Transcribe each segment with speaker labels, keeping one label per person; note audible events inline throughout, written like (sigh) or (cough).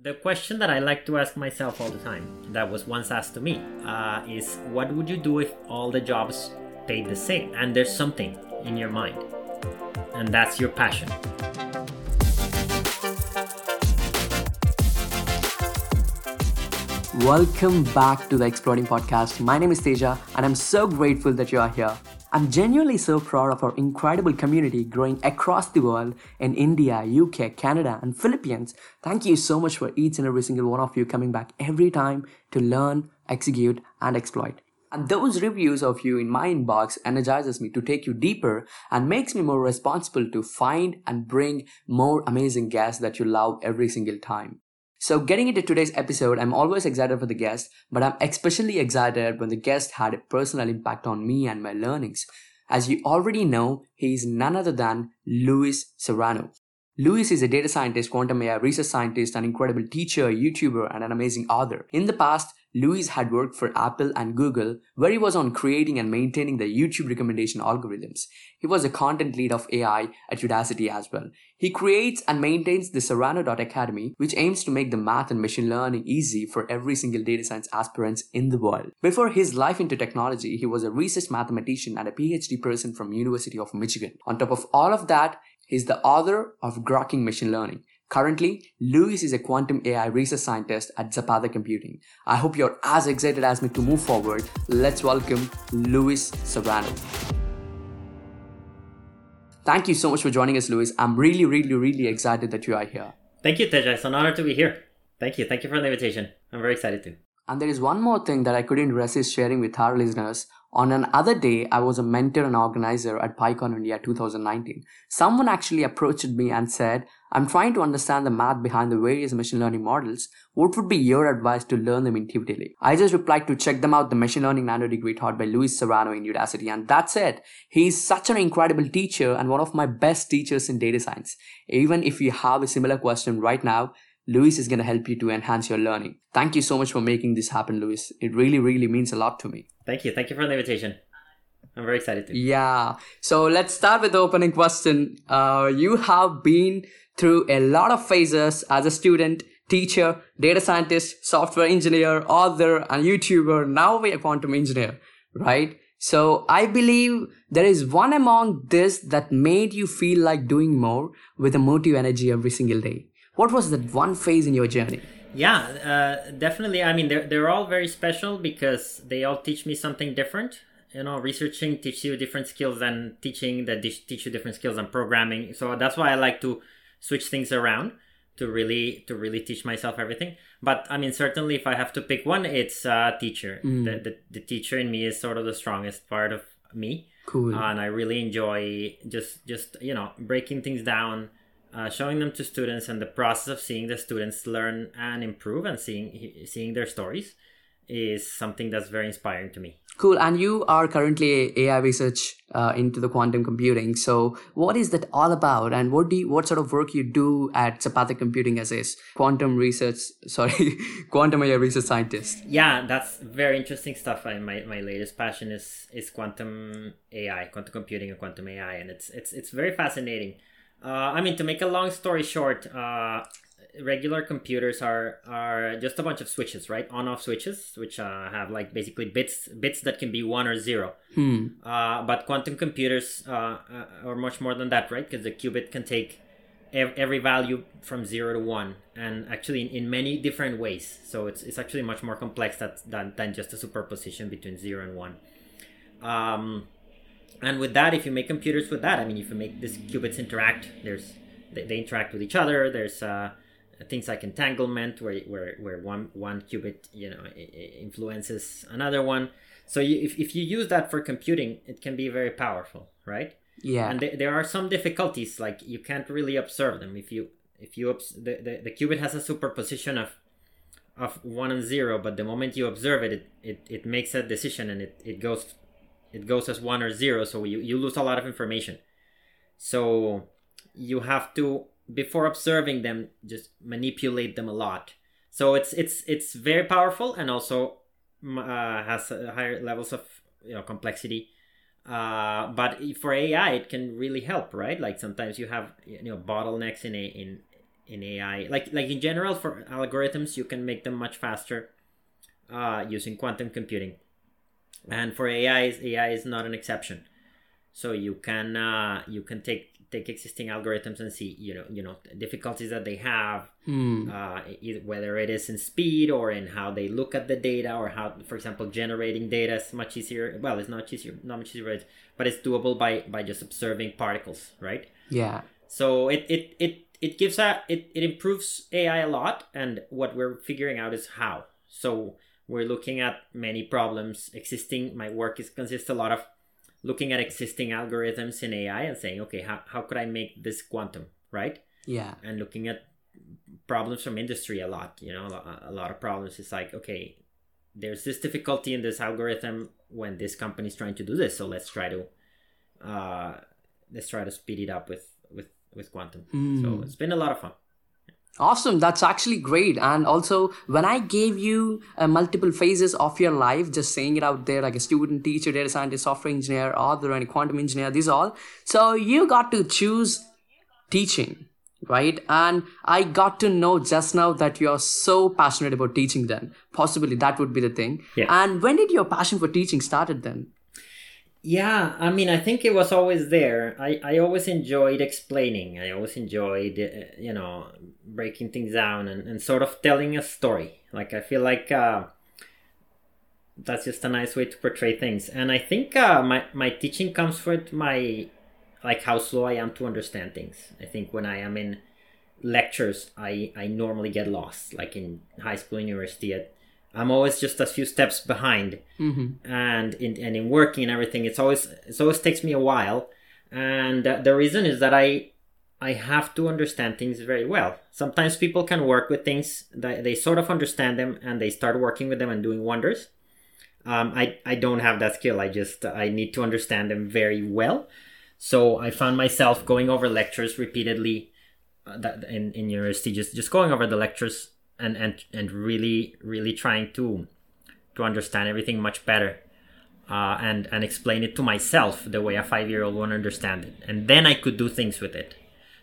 Speaker 1: The question that I like to ask myself all the time, that was once asked to me, uh, is what would you do if all the jobs paid the same? And there's something in your mind, and that's your passion.
Speaker 2: Welcome back to the Exploding Podcast. My name is Teja, and I'm so grateful that you are here. I'm genuinely so proud of our incredible community growing across the world in India, UK, Canada, and Philippines. Thank you so much for each and every single one of you coming back every time to learn, execute, and exploit. And those reviews of you in my inbox energizes me to take you deeper and makes me more responsible to find and bring more amazing guests that you love every single time. So, getting into today's episode, I'm always excited for the guest, but I'm especially excited when the guest had a personal impact on me and my learnings. As you already know, he is none other than Luis Serrano. Luis is a data scientist, quantum AI research scientist, an incredible teacher, YouTuber, and an amazing author. In the past, Luis had worked for Apple and Google, where he was on creating and maintaining the YouTube recommendation algorithms. He was a content lead of AI at Udacity as well. He creates and maintains the Serrano.academy, which aims to make the math and machine learning easy for every single data science aspirant in the world. Before his life into technology, he was a research mathematician and a PhD person from University of Michigan. On top of all of that, he's the author of Grokking Machine Learning, Currently, Luis is a quantum AI research scientist at Zapata Computing. I hope you're as excited as me to move forward. Let's welcome Luis Serrano. Thank you so much for joining us, Luis. I'm really, really, really excited that you are here.
Speaker 1: Thank you, Teja. It's an honor to be here. Thank you. Thank you for the invitation. I'm very excited too.
Speaker 2: And there is one more thing that I couldn't resist sharing with our listeners. On another day, I was a mentor and organizer at PyCon India 2019. Someone actually approached me and said, I'm trying to understand the math behind the various machine learning models. What would be your advice to learn them intuitively? I just replied to check them out, the machine learning nano degree taught by Luis Serrano in Udacity. And that's it. He's such an incredible teacher and one of my best teachers in data science. Even if you have a similar question right now, Luis is going to help you to enhance your learning. Thank you so much for making this happen, Luis. It really, really means a lot to me.
Speaker 1: Thank you. Thank you for the invitation. I'm very excited to.
Speaker 2: Yeah. So let's start with the opening question. Uh, you have been through a lot of phases as a student, teacher, data scientist, software engineer, author, and YouTuber. Now we are quantum engineer, right? So I believe there is one among this that made you feel like doing more with a motive energy every single day. What was that one phase in your journey?
Speaker 1: Yeah, uh, definitely. I mean, they're, they're all very special because they all teach me something different. You know, researching teaches you different skills than teaching that teach you different skills than programming. So that's why I like to switch things around to really to really teach myself everything but i mean certainly if i have to pick one it's uh teacher mm. the, the, the teacher in me is sort of the strongest part of me
Speaker 2: cool
Speaker 1: uh, and i really enjoy just just you know breaking things down uh, showing them to students and the process of seeing the students learn and improve and seeing seeing their stories is something that's very inspiring to me.
Speaker 2: Cool. And you are currently AI research uh, into the quantum computing. So, what is that all about? And what do you, what sort of work you do at Zapata Computing as a quantum research, (laughs) sorry, quantum AI research scientist?
Speaker 1: Yeah, that's very interesting stuff. I, my my latest passion is is quantum AI, quantum computing, and quantum AI, and it's it's it's very fascinating. Uh, I mean, to make a long story short, uh, regular computers are are just a bunch of switches, right? On-off switches, which uh, have like basically bits bits that can be one or zero.
Speaker 2: Hmm.
Speaker 1: Uh, but quantum computers uh, uh are much more than that, right? Because the qubit can take ev- every value from zero to one, and actually in, in, many different ways. So it's it's actually much more complex that, than than just a superposition between zero and one. Um, and with that, if you make computers with that, I mean, if you make these qubits interact, there's they, they interact with each other. There's uh, things like entanglement where where, where one one qubit you know influences another one. So you, if, if you use that for computing it can be very powerful right?
Speaker 2: Yeah.
Speaker 1: And th- there are some difficulties like you can't really observe them. If you if you obs- the, the, the qubit has a superposition of of one and zero but the moment you observe it it, it, it makes a decision and it, it goes it goes as one or zero so you, you lose a lot of information. So you have to before observing them just manipulate them a lot. So it's it's it's very powerful and also uh, has higher levels of you know complexity. Uh, but for ai it can really help right? Like sometimes you have you know bottlenecks in a in in AI. Like like in general for algorithms, you can make them much faster uh, using quantum computing, and for AI, AI is not an exception. So you can uh, you can take take existing algorithms and see you know you know difficulties that they have
Speaker 2: Hmm.
Speaker 1: uh, either, whether it is in speed or in how they look at the data or how for example generating data is much easier well it's not easier not much easier but it's doable by by just observing particles right
Speaker 2: Yeah.
Speaker 1: so it it it, it gives a it, it improves ai a lot and what we're figuring out is how so we're looking at many problems existing. My work is consists a lot of looking at existing algorithms in ai and saying okay how, how could i make this quantum? Right?
Speaker 2: Yeah.
Speaker 1: and looking at problems from industry a lot you know a, a lot of problems. It's like okay there's this difficulty in this algorithm when this company is trying to do this so let's try to uh let's try to speed it up with with with quantum. So it's been a lot of fun
Speaker 2: Awesome. That's actually great. And also, when I gave you uh, multiple phases of your life, just saying it out there, like a student, teacher, data scientist, software engineer, author, and quantum engineer, these all. So you got to choose teaching, right? And I got to know just now that you're so passionate about teaching then. Possibly that would be the thing.
Speaker 1: Yeah.
Speaker 2: And when did your passion for teaching started then?
Speaker 1: Yeah, I mean, I think it was always there. I, I always enjoyed explaining. I always enjoyed, uh, you know, breaking things down and, and sort of telling a story. Like, I feel like uh, that's just a nice way to portray things. And I think uh, my, my teaching comes with my, like, how slow I am to understand things. I think when I am in lectures, I, I normally get lost. Like in high school, and university, I- I'm always just a few steps behind.
Speaker 2: Mm-hmm.
Speaker 1: and in and in working and everything it's always it always takes me a while. And uh, the reason is that i i have to understand things very well. Sometimes people can work with things that they sort of understand them and they start working with them and doing wonders. Um, I, I don't have that skill. I just i need to understand them very well. So i found myself going over lectures repeatedly uh, that in, in university just just going over the lectures and and and really really trying to to understand everything much better uh, and and explain it to myself the way a five year old would understand it. And then i could do things with it.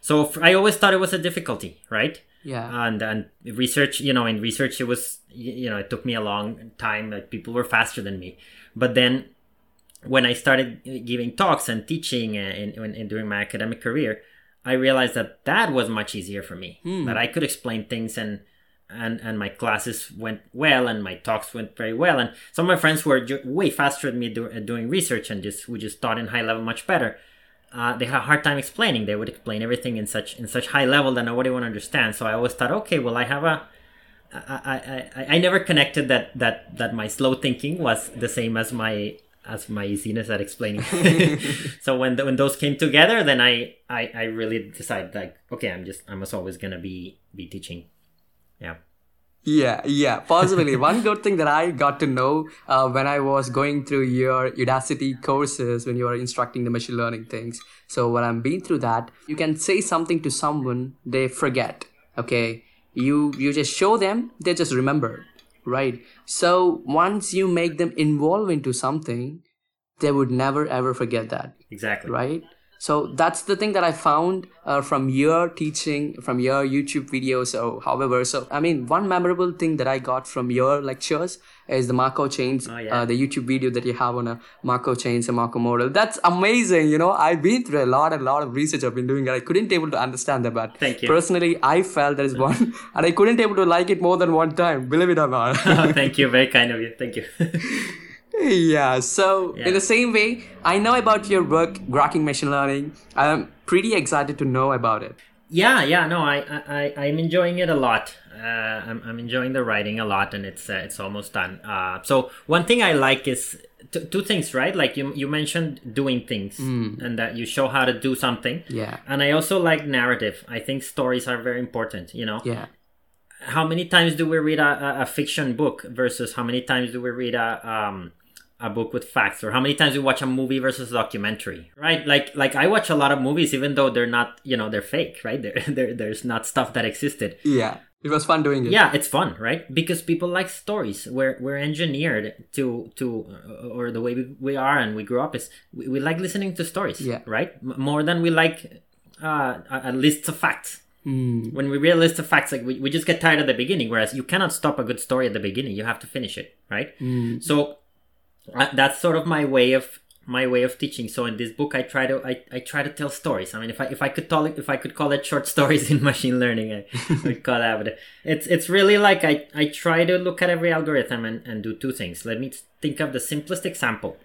Speaker 1: So I always thought it was a difficulty right?
Speaker 2: Yeah.
Speaker 1: and and research you know in research it was you know it took me a long time like people were faster than me. But then when i started giving talks and teaching and, in, in during my academic career i realized that that was much easier for me. That i could explain things and and and my classes went well and my talks went very well and some of my friends were way faster than me do- uh, doing research and just who just taught in high level much better uh, they had a hard time explaining they would explain everything in such in such high level that nobody would understand so i always thought okay well i have a I, I, I, I never connected that, that that my slow thinking was the same as my as my easiness at explaining. (laughs) so when the, when those came together, then I, I I really decided like okay, I'm just I'm just always gonna be be teaching. Yeah.
Speaker 2: Yeah, yeah, possibly. (laughs) One good thing that I got to know uh, when I was going through your Udacity courses when you were instructing the machine learning things. So when I'm being through that, you can say something to someone, they forget. Okay, you you just show them, they just remember, right? So once you make them involve into something, they would never ever forget that
Speaker 1: Exactly.
Speaker 2: right so that's the thing that i found uh, from your teaching from your youtube videos or however so i mean one memorable thing that i got from your lectures is the markov chains
Speaker 1: Oh, yeah.
Speaker 2: uh, the youtube video that you have on a markov chains and markov model that's amazing you know i've been through a lot and lot of research i've been doing it i couldn't able to understand that but
Speaker 1: Thank you.
Speaker 2: personally i felt there is one (laughs) and i couldn't able to like it more than one time believe it or not (laughs)
Speaker 1: thank you. Very kind of you. Thank you. (laughs)
Speaker 2: yeah so
Speaker 1: Yeah.
Speaker 2: in the same way i know about your work grokking machine learning i'm pretty excited to know about it
Speaker 1: yeah, yeah. No, I I I'm enjoying it a lot. Uh, I'm I'm enjoying the writing a lot, and it's uh, it's almost done. Uh, so one thing I like is t- two things, right? Like you you mentioned doing things, and that you show how to do something.
Speaker 2: yeah
Speaker 1: And I also like narrative. I think stories are very important. You know,
Speaker 2: yeah
Speaker 1: how many times do we read a, a, a fiction book versus how many times do we read a um a book with facts or how many times we watch a movie versus a documentary right? Like like i watch a lot of movies even though they're not you know they're fake right? (laughs) There there there's not stuff that existed.
Speaker 2: Yeah it was fun doing it.
Speaker 1: Yeah it's fun right? Because people like stories. We're we're engineered to to uh, or the way we, we are and we grew up is we, we like listening to stories
Speaker 2: Yeah.
Speaker 1: right? M- more than we like uh a, a list of facts. When we realize the facts, like we, we just get tired at the beginning. Whereas you cannot stop a good story at the beginning; you have to finish it, right? So uh, that's sort of my way of my way of teaching. So in this book, I try to I, I try to tell stories. I mean, if I if I could it if I could call it short (laughs) stories in machine learning, I (laughs) would call that. But it's it's really like I I try to look at every algorithm and, and do two things. Let me think of the simplest example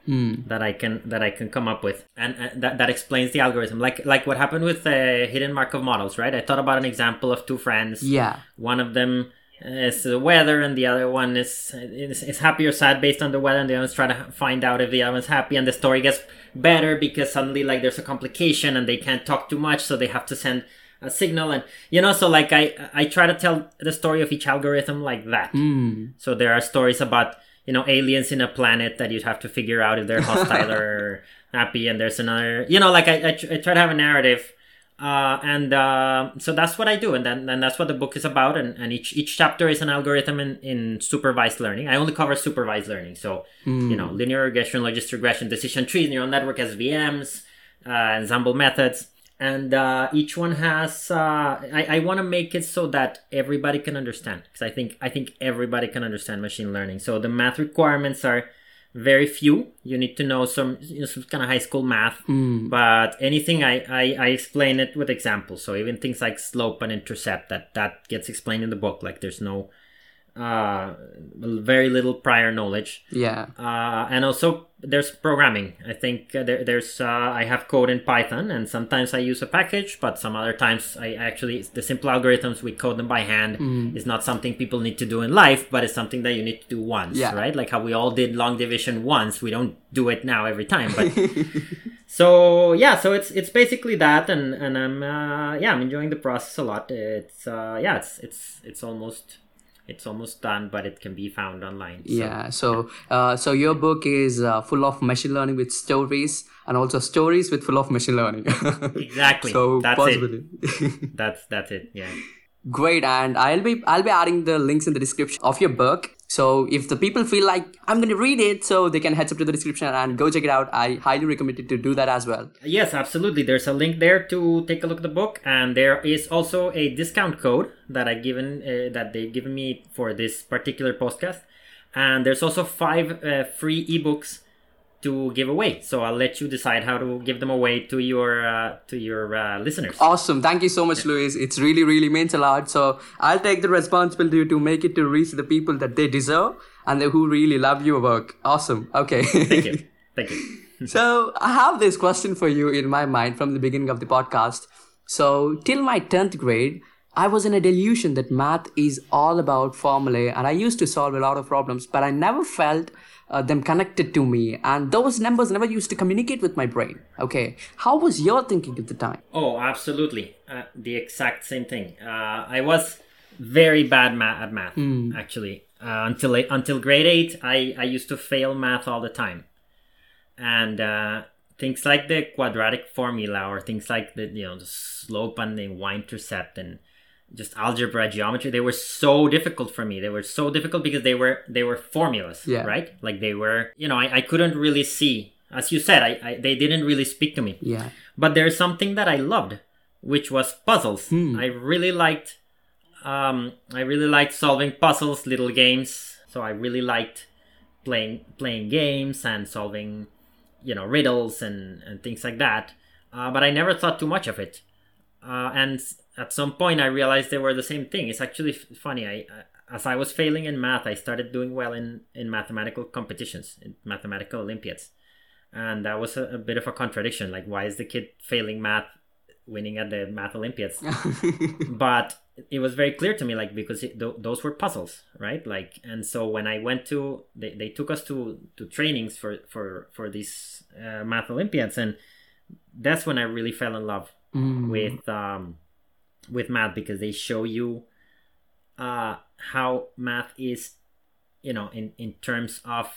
Speaker 1: that I can that I can come up with, and, and that that explains the algorithm. Like like what happened with uh, hidden Markov models, right? I thought about an example of two friends.
Speaker 2: Yeah.
Speaker 1: One of them is the weather, and the other one is, is is happy or sad based on the weather, and the other's trying to find out if the other one's happy, and the story gets better because suddenly like there's a complication and they can't talk too much, so they have to send a signal, and you know, so like I I try to tell the story of each algorithm like that. Hmm. So there are stories about you know aliens in a planet that you'd have to figure out if they're hostile (laughs) or happy, and there's another you know like I I, tr- I try to have a narrative uh, and uh, so that's what I do, and then and that's what the book is about. And, and each each chapter is an algorithm in, in supervised learning. I only cover supervised learning, so you know linear regression, logistic regression, decision trees, neural network SVMs, uh, ensemble methods, and uh, each one has. Uh, I, I want to make it so that everybody can understand, because I think I think everybody can understand machine learning. So the math requirements are very few. You need to know some, you know, some kind of high school math, mm. but anything I, I, I explain it with examples. So even things like slope and intercept that that gets explained in the book. Like there's no uh very little prior knowledge.
Speaker 2: Yeah.
Speaker 1: uh, and also there's programming. I think uh, there, there's uh, i have code in python and sometimes i use a package but some other times i actually the simple algorithms we code them by hand. Is not something people need to do in life but it's something that you need to do once
Speaker 2: Yeah.
Speaker 1: right? Like how we all did long division once. We don't do it now every time but (laughs) so yeah so it's it's basically that and and i'm uh, yeah i'm enjoying the process a lot. It's uh yeah it's it's it's almost it's almost done but it can be found online so-
Speaker 2: Yeah. So, uh, so your book is uh, full of machine learning with stories, and also stories with full of machine learning. (laughs)
Speaker 1: Exactly.
Speaker 2: so
Speaker 1: That's
Speaker 2: possibly.
Speaker 1: that's that's it yeah (laughs)
Speaker 2: Great, and I'll be I'll be adding the links in the description of your book. So if the people feel like I'm going to read it, so they can head up to the description and go check it out. I highly recommend it to do that as well.
Speaker 1: Yes, absolutely. There's a link there to take a look at the book, and there is also a discount code that I given uh, that they've given me for this particular podcast, and there's also five uh, free ebooks to give away. So I'll let you decide how to give them away to your uh, to your uh, listeners.
Speaker 2: Awesome. Thank you so much, Luis. It's really, really means a lot. So I'll take the responsibility to make it to reach the people that they deserve and who really love your work. Awesome. Okay.
Speaker 1: Thank you. (laughs) Thank you. (laughs)
Speaker 2: so I have this question for you in my mind from the beginning of the podcast. So till my 10th grade, I was in a delusion that math is all about formulae and I used to solve a lot of problems, but I never felt uh, them connected to me and those numbers never used to communicate with my brain. Okay. How was your thinking at the time?
Speaker 1: Oh, absolutely. Uh, the exact same thing. Uh, I was very bad ma- at math, actually. Uh, until until grade eight, I, I used to fail math all the time, and uh, things like the quadratic formula or things like the you know the slope and the y-intercept and just algebra geometry they were so difficult for me they were so difficult because they were they were formulas
Speaker 2: Yeah.
Speaker 1: right like they were you know I, I couldn't really see as you said I, I they didn't really speak to me
Speaker 2: Yeah.
Speaker 1: but there's something that I loved, which was puzzles. I really liked, um, I really liked solving puzzles, little games. So I really liked playing playing games and solving, you know, riddles and and things like that. Uh, but I never thought too much of it. Uh, and at some point, I realized they were the same thing. It's actually f- funny. I, I as I was failing in math, I started doing well in in mathematical competitions, in mathematical olympiads and that was a, a bit of a contradiction like why is the kid failing math winning at the math olympiads (laughs) but it was very clear to me like because it, th- those were puzzles right like and so when i went to they, they took us to to trainings for for for these uh, math olympiads and that's when i really fell in love with um with math because they show you uh how math is you know in in terms of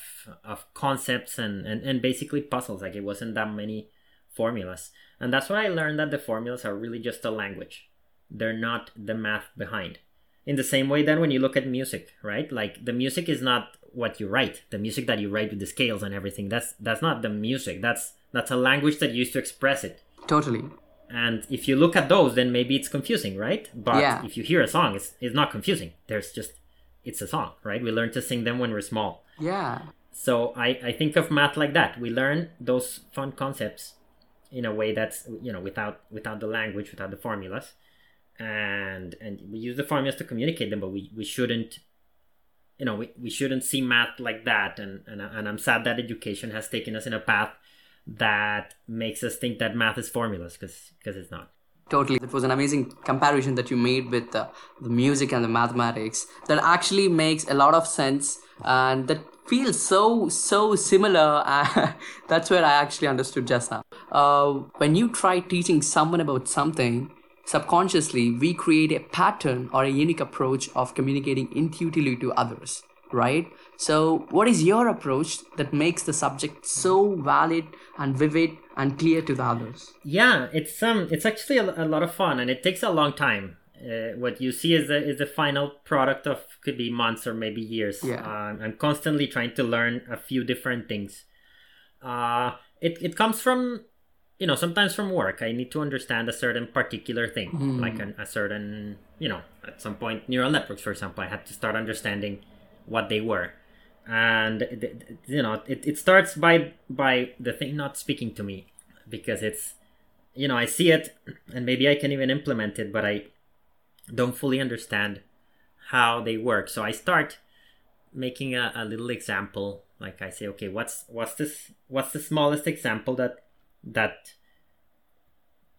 Speaker 1: of concepts and and, and basically puzzles. Like it wasn't that many formulas. And that's why i learned that the formulas are really just a language. They're not the math behind. In the same way that when you look at music right? Like the music is not what you write. The music that you write with the scales and everything that's that's not the music. That's that's a language that you use to express it.
Speaker 2: Totally.
Speaker 1: And if you look at those then maybe it's confusing right? But
Speaker 2: Yeah.
Speaker 1: if you hear a song it's, it's not confusing. There's just it's a song right? We learn to sing them when we're small.
Speaker 2: Yeah.
Speaker 1: so I, I think of math like that. We learn those fun concepts in a way that's you know without without the language without the formulas. And and we use the formulas to communicate them but we, we shouldn't you know we, we shouldn't see math like that. And, and and i'm sad that education has taken us in a path that makes us think that math is formulas because because it's not
Speaker 2: Totally. it was an amazing comparison that you made with uh, the music and the mathematics. That actually makes a lot of sense and that feels so, so similar. (laughs) That's where I actually understood just now. Uh, when you try teaching someone about something, subconsciously we create a pattern or a unique approach of communicating intuitively to others, right? So, what is your approach that makes the subject so valid and vivid and clear to the others?
Speaker 1: yeah it's um it's actually a, a lot of fun and it takes a long time. Uh, what you see is the is the final product of could be months or maybe years.
Speaker 2: Yeah.
Speaker 1: um, i'm constantly trying to learn a few different things. Uh it, it comes from you know sometimes from work. I need to understand a certain particular thing like an, a certain you know at some point neural networks for example i had to start understanding what they were and th- th- you know it, it starts by by the thing not speaking to me because it's you know i see it and maybe i can even implement it but i don't fully understand how they work. So i start making a, a little example. Like i say okay what's what's this what's the smallest example that that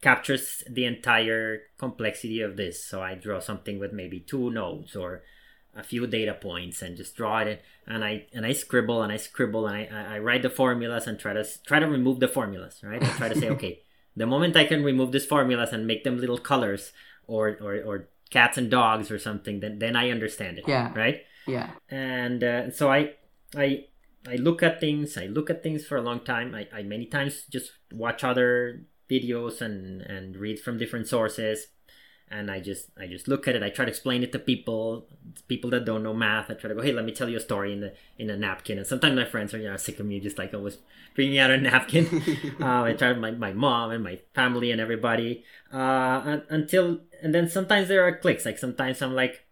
Speaker 1: captures the entire complexity of this? So i draw something with maybe two nodes or a few data points and just draw it and i and i scribble and i scribble and i i I write the formulas and try to try to remove the formulas right i try to say (laughs) okay the moment i can remove these formulas and make them little colors or or, or cats and dogs or something then then i understand it
Speaker 2: Yeah.
Speaker 1: right
Speaker 2: Yeah.
Speaker 1: and uh, so I, I, I look at things. I look at things for a long time. I, I many times just watch other videos and and read from different sources, and I just I just look at it. I try to explain it to people, people that don't know math. I try to go, hey, let me tell you a story in the in a napkin. And sometimes my friends are you know sick of me just like always bringing out a napkin. (laughs) uh, I try my my mom and my family and everybody uh, until and then sometimes there are clicks. Like sometimes I'm like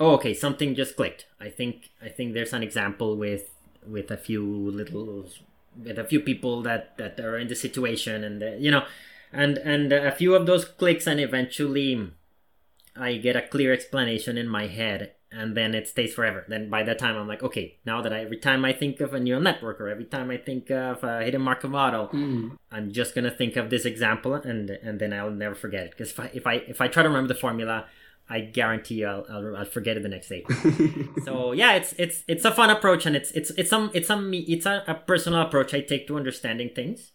Speaker 1: oh okay something just clicked i think i think there's an example with with a few little with a few people that that are in the situation and uh, you know and and a few of those clicks and eventually i get a clear explanation in my head and then it stays forever then by that time i'm like okay now that I, every time i think of a neural network or every time i think of a hidden markov model
Speaker 2: Mm.
Speaker 1: i'm just gonna think of this example and and then i'll never forget it because if i if i if i try to remember the formula I guarantee I'll, I'll, I'll forget it the next day. (laughs) so yeah, it's it's it's a fun approach, and it's it's it's some it's some it's a, a personal approach I take to understanding things,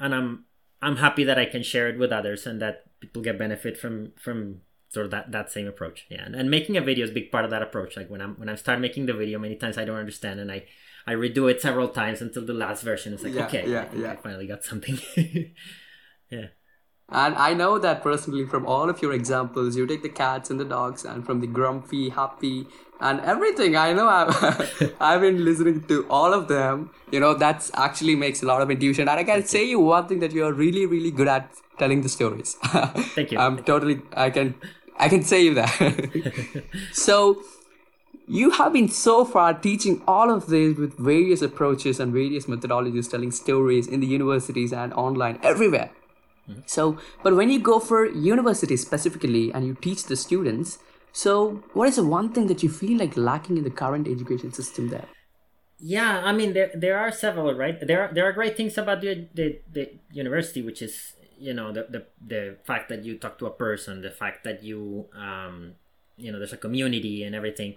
Speaker 1: and I'm I'm happy that I can share it with others and that people get benefit from from sort of that that same approach. Yeah, and, and making a video is a big part of that approach. Like when I'm when I start making the video, many times I don't understand, and I I redo it several times until the last version is like
Speaker 2: Yeah,
Speaker 1: okay,
Speaker 2: yeah,
Speaker 1: I
Speaker 2: yeah.
Speaker 1: I finally got something. (laughs) yeah.
Speaker 2: And I know that personally from all of your examples, you take the cats and the dogs, and from the grumpy, happy, and everything. I know I've, (laughs) I've been listening to all of them. You know, that's actually makes a lot of intuition. And I can say you one thing that you're really, really good at telling the stories. (laughs)
Speaker 1: Thank you.
Speaker 2: I'm totally, I can, I can say you that. (laughs) so, you have been so far teaching all of this with various approaches and various methodologies, telling stories in the universities and online everywhere. Mm-hmm. So, but when you go for university specifically and you teach the students, so what is the one thing that you feel like lacking in the current education system there?
Speaker 1: Yeah, I mean there there are several, right? There are there are great things about the the, the university, which is you know the, the the fact that you talk to a person, the fact that you um you know there's a community and everything.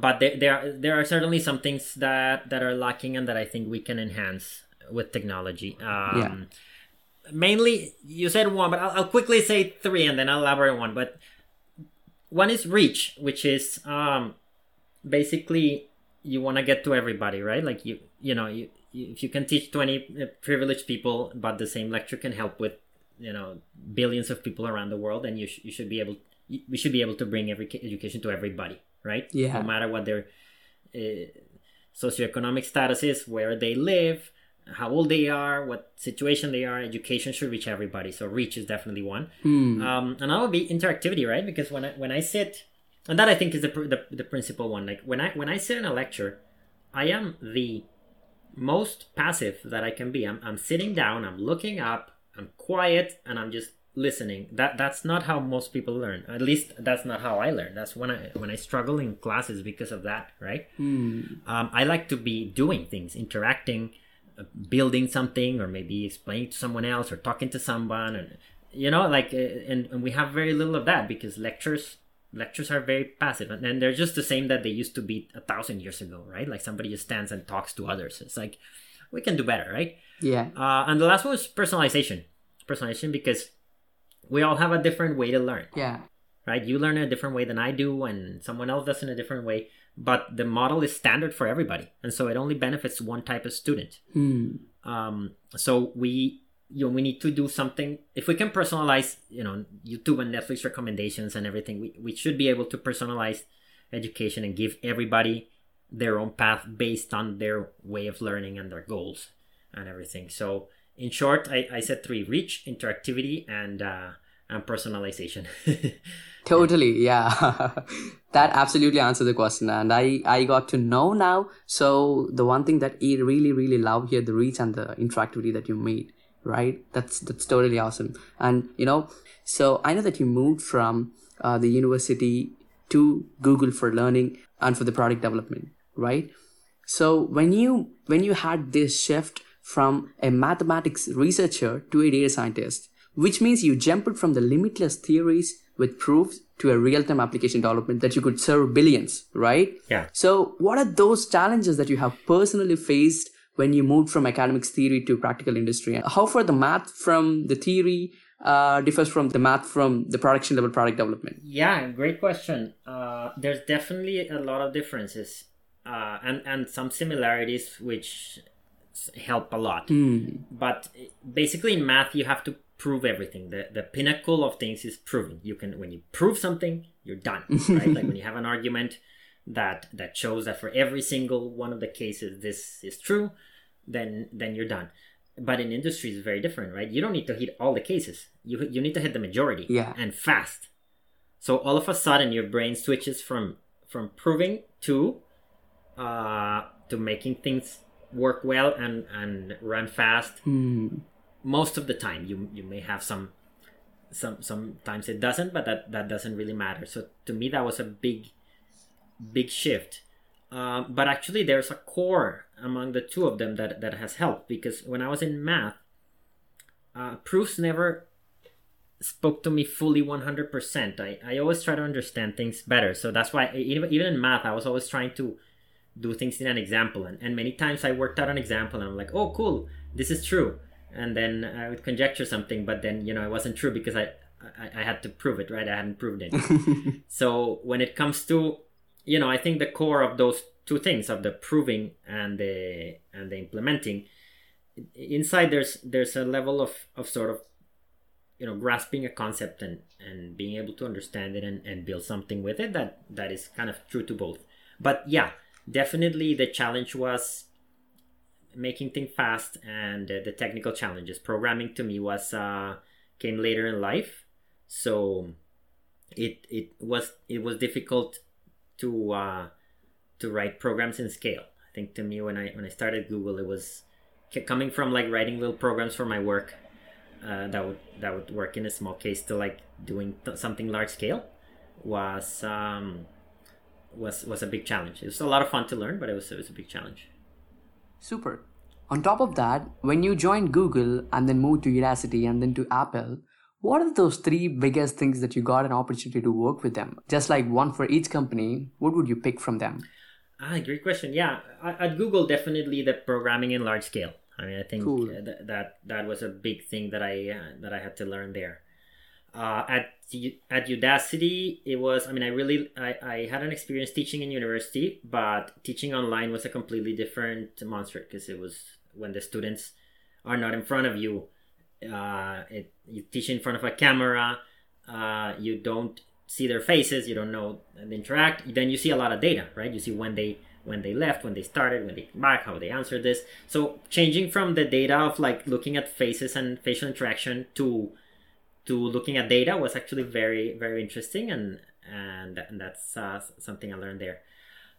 Speaker 1: But there there are, there are certainly some things that that are lacking and that I think we can enhance with technology. Um,
Speaker 2: Yeah.
Speaker 1: Mainly, you said one, but I'll, I'll quickly say three and then I'll elaborate on one. But one is reach, which is um basically you want to get to everybody right like you you know you, you if you can teach 20 uh, privileged people but the same lecture can help with you know billions of people around the world and you, sh- you should be able you- we should be able to bring every education to everybody right
Speaker 2: Yeah.
Speaker 1: no matter what their uh, socioeconomic status is where they live how old they are, what situation they are. Education should reach everybody, so reach is definitely one.
Speaker 2: Hmm.
Speaker 1: Um, another would be interactivity, right? Because when I when I sit, and that I think is the the, the principal one. Like when I when I sit in a lecture, I am the most passive that I can be. I'm I'm sitting down, I'm looking up, I'm quiet, and I'm just listening. That that's not how most people learn. At least that's not how I learn. That's when I when I struggle in classes because of that, right? Um, I like to be doing things, interacting, building something, or maybe explaining to someone else, or talking to someone, and you know, like, uh, and, and we have very little of that because lectures lectures are very passive, and, and they're just the same that they used to be a thousand years ago, right? Like somebody just stands and talks to others. It's like we can do better, right?
Speaker 2: Yeah.
Speaker 1: Uh, and the last one was personalization. Personalization because we all have a different way to learn
Speaker 2: Yeah.
Speaker 1: right? You learn a different way than I do, and someone else does in a different way. But the model is standard for everybody, and so it only benefits one type of student.
Speaker 2: Hmm.
Speaker 1: Um, so we, you know, we need to do something. If we can personalize, you know, YouTube and Netflix recommendations and everything, we, we should be able to personalize education and give everybody their own path based on their way of learning and their goals and everything. So in short, I, I said three: reach, interactivity, and uh, and personalization. (laughs)
Speaker 2: Totally, yeah. (laughs) that absolutely answered the question, and I I got to know now. So the one thing that I really really love here, the reach and the interactivity that you made, right? That's that's totally awesome. And you know, so I know that you moved from uh, the university to Google for learning and for the product development, right? So when you when you had this shift from a mathematics researcher to a data scientist, which means you jumped from the limitless theories with proofs to a real-time application development that you could serve billions, right?
Speaker 1: Yeah.
Speaker 2: So what are those challenges that you have personally faced when you moved from academics theory to practical industry? And how far the math from the theory uh, differs from the math from the production level product development?
Speaker 1: Yeah, great question. Uh, there's definitely a lot of differences uh, and and some similarities which help a lot. But uh, basically, in math, you have to prove everything. the The pinnacle of things is proving. You can when you prove something, you're done. (laughs) Right? like when you have an argument that that shows that for every single one of the cases this is true, then then you're done. But in industry, it's very different, right? You don't need to hit all the cases. You you need to hit the majority
Speaker 2: Yeah.
Speaker 1: and fast. So all of a sudden, your brain switches from from proving to uh, to making things work well and and run fast. Most of the time, you you may have some some sometimes it doesn't, but that that doesn't really matter. So to me, that was a big big shift. Um, but actually, there's a core among the two of them that that has helped because when I was in math, uh, proofs never spoke to me fully 100%. I, I always try to understand things better. So that's why, even, even in math, I was always trying to do things in an example. And, and many times I worked out an example and I'm like, oh, cool, this is true. And then I would conjecture something, but then, you know, it wasn't true because I, I, I had to prove it, right? I hadn't proved it. (laughs) so when it comes to, you know, I think the core of those two things of the proving and the and the implementing inside there's there's a level of of sort of you know grasping a concept and and being able to understand it and, and build something with it that that is kind of true to both but yeah definitely the challenge was making things fast and uh, the technical challenges. Programming to me was uh came later in life. So it it was it was difficult to uh to write programs in scale. I think to me when i when i started google it was coming from like writing little programs for my work uh, that would that would work in a small case to like doing th- something large scale was um was was a big challenge. It was a lot of fun to learn but it was it was a big challenge
Speaker 2: Super. On top of that, when you joined Google and then moved to Udacity and then to Apple, what are those three biggest things that you got an opportunity to work with them? Just like one for each company, what would you pick from them?
Speaker 1: Ah, great question. Yeah, at Google, definitely the programming in large scale. I mean, I think
Speaker 2: Cool.
Speaker 1: th- that that was a big thing that I uh, that I had to learn there. Uh, at at Udacity, it was. I mean, I really I, I had an experience teaching in university, but teaching online was a completely different monster because it was when the students are not in front of you. Uh, it, you teach in front of a camera. Uh, you don't see their faces. You don't know and interact. Then you see a lot of data, right? You see when they when they left, when they started, when they came back, how they answered this. So changing from the data of like looking at faces and facial interaction to to looking at data was actually very very interesting and and, and that's uh, something I learned there.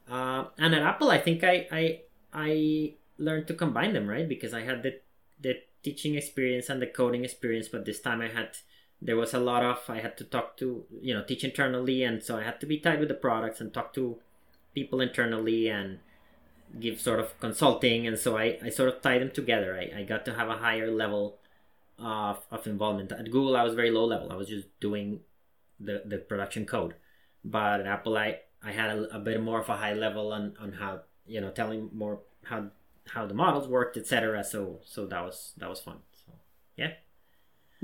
Speaker 1: Uh, and at Apple, I think I I I learned to combine them right because I had the the teaching experience and the coding experience, but this time I had there was a lot of I had to talk to you know teach internally, and so I had to be tied with the products and talk to people internally and give sort of consulting, and so I I sort of tied them together. I, I got to have a higher level of of involvement. At Google, I was very low level. I was just doing the the production code, but at Apple, I I had a, a bit more of a high level on on how you know telling more how how the models worked, etc. So so that was that was fun. So yeah.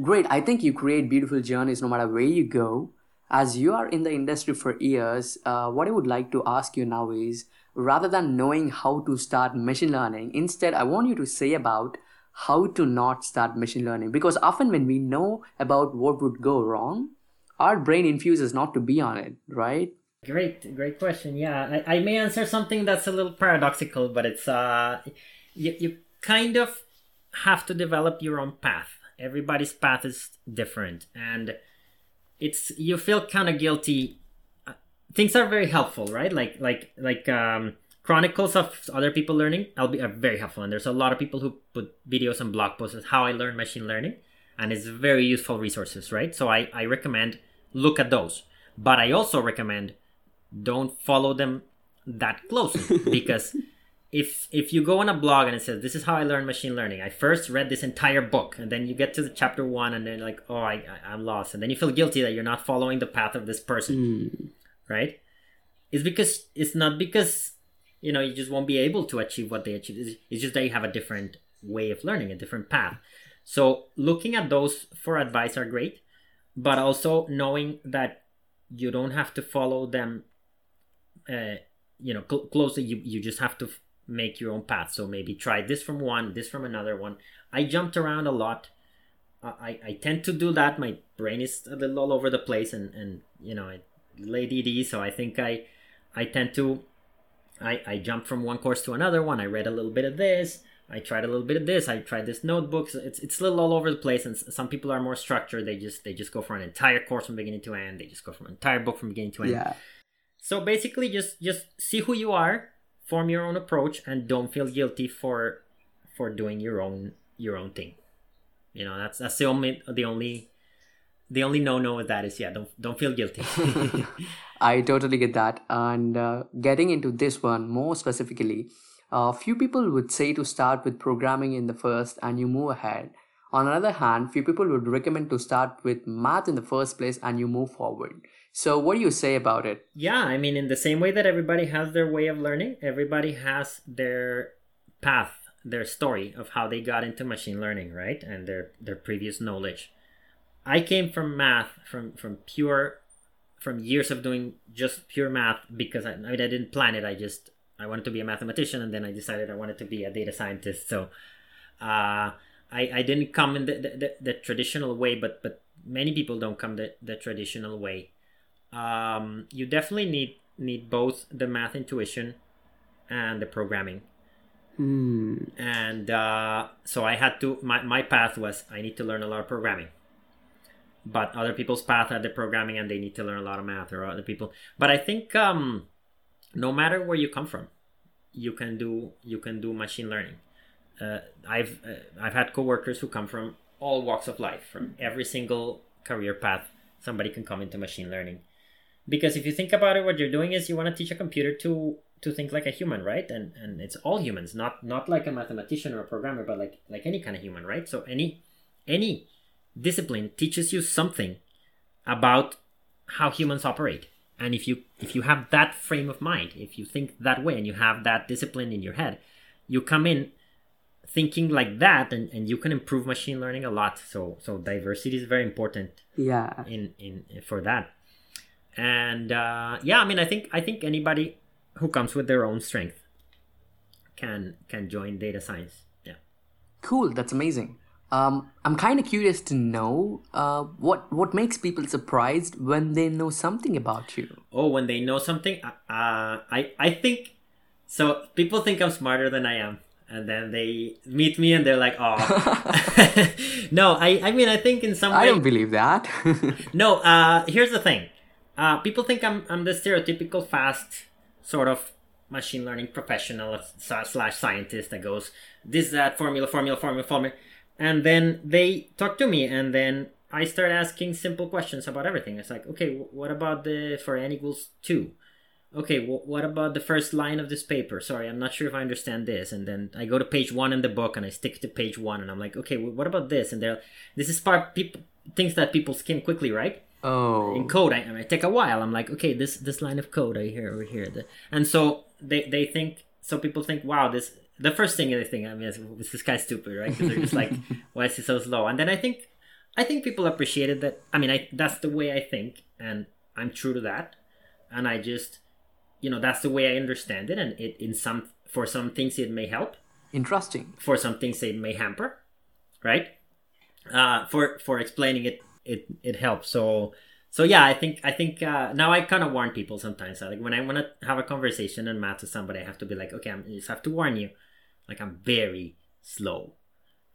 Speaker 2: Great. I think you create beautiful journeys no matter where you go. As you are in the industry for years, uh, what I would like to ask you now is rather than knowing how to start machine learning, instead, I want you to say about how to not start machine learning. Because often when we know about what would go wrong, our brain infuses not to be on it, right?
Speaker 1: Great, great question. Yeah, I, I may answer something that's a little paradoxical, but it's uh, you, you kind of have to develop your own path everybody's path is different and it's you feel kind of guilty uh, things are very helpful right like like like um chronicles of other people learning i'll be are very helpful. And there's a lot of people who put videos and blog posts how i learn machine learning and it's very useful resources right? So i i recommend look at those. But i also recommend don't follow them that closely (laughs) because if if you go on a blog and it says this is how I learned machine learning, I first read this entire book, and then you get to the chapter one, and then like, oh, I, I am lost, and then you feel guilty that you're not following the path of this person, mm. right? It's because it's not because you know you just won't be able to achieve what they achieve. It's just that you have a different way of learning, a different path. So looking at those for advice are great, but also knowing that you don't have to follow them. Uh, you know, cl- closely. You you just have to make your own path. So maybe try this from one, this from another one. I jumped around a lot. I, I tend to do that. My brain is a little all over the place, and, and you know, I late ED, so I think I I tend to I I jump from one course to another one. I read a little bit of this. I tried a little bit of this. I tried this notebook. So it's it's a little all over the place. And some people are more structured. They just they just go for an entire course from beginning to end. They just go from an entire book from beginning to end. Yeah. So basically, just just see who you are form your own approach and don't feel guilty for for doing your own your own thing you know that's that's the only the only the only no no with that is yeah don't don't feel guilty (laughs) (laughs)
Speaker 2: i totally get that and uh, getting into this one more specifically a uh, few people would say to start with programming in the first and you move ahead on the other hand few people would recommend to start with math in the first place and you move forward so, what do you say about it?
Speaker 1: Yeah, I mean, in the same way that everybody has their way of learning, everybody has their path, their story of how they got into machine learning, right? And their their previous knowledge. I came from math, from from pure, from years of doing just pure math because I, I mean I didn't plan it. I just I wanted to be a mathematician, and then I decided I wanted to be a data scientist. So, uh, I I didn't come in the the, the, traditional way, but but many people don't come the, the traditional way um, you definitely need need both the math intuition and the programming.
Speaker 2: Mm.
Speaker 1: And uh, so I had to my, my path was I need to learn a lot of programming. But other people's path had the programming and they need to learn a lot of math or other people. But I think um, no matter where you come from, you can do you can do machine learning. Uh, I've uh, I've had coworkers who come from all walks of life, from every single career path. Somebody can come into machine learning because if you think about it what you're doing is you want to teach a computer to to think like a human right and and it's all humans not not like a mathematician or a programmer but like like any kind of human right so any any discipline teaches you something about how humans operate and if you if you have that frame of mind if you think that way and you have that discipline in your head you come in thinking like that and, and you can improve machine learning a lot so so diversity is very important
Speaker 2: yeah
Speaker 1: in in for that and uh, yeah, I mean, I think I think anybody who comes with their own strength can can join data science. Yeah.
Speaker 2: Cool. That's amazing. Um, I'm kind of curious to know uh, what what makes people surprised when they know something about you.
Speaker 1: Oh, when they know something, uh, I I think So people think I'm smarter than I am. And then they meet me and they're like, oh. (laughs) (laughs) no, I, I mean, I think in some way.
Speaker 2: I don't believe that. (laughs)
Speaker 1: no, uh, here's the thing. Uh, people think I'm, I'm the stereotypical fast sort of machine learning professional slash scientist that goes, this, that, formula, formula, formula, formula. And then they talk to me and then I start asking simple questions about everything. It's like, okay, what about the for n equals 2? okay, what about the first line of this paper? Sorry, I'm not sure if I understand this. And then I go to page one in the book and I stick to page one and I'm like, okay, what about this? And they're, this is part people things that people skim quickly, right?
Speaker 2: Oh.
Speaker 1: In code, I, I take a while. I'm like, okay, this this line of code I hear over here, and so they they think so people think, wow, this the first thing they think, I mean, is, is this guy stupid, right? Because they're just like, (laughs) why is he so slow? And then I think I think people appreciated that. I mean, I that's the way I think, and I'm true to that, and I just you know that's the way I understand it, and it in some for some things it may help.
Speaker 2: Interesting.
Speaker 1: For some things it may hamper, right? Uh, for for explaining it, it it helps. So so yeah, I think I think uh, now I kind of warn people sometimes. Like when I want to have a conversation in math with somebody, I have to be like, okay, I'm, I just have to warn you, like I'm very slow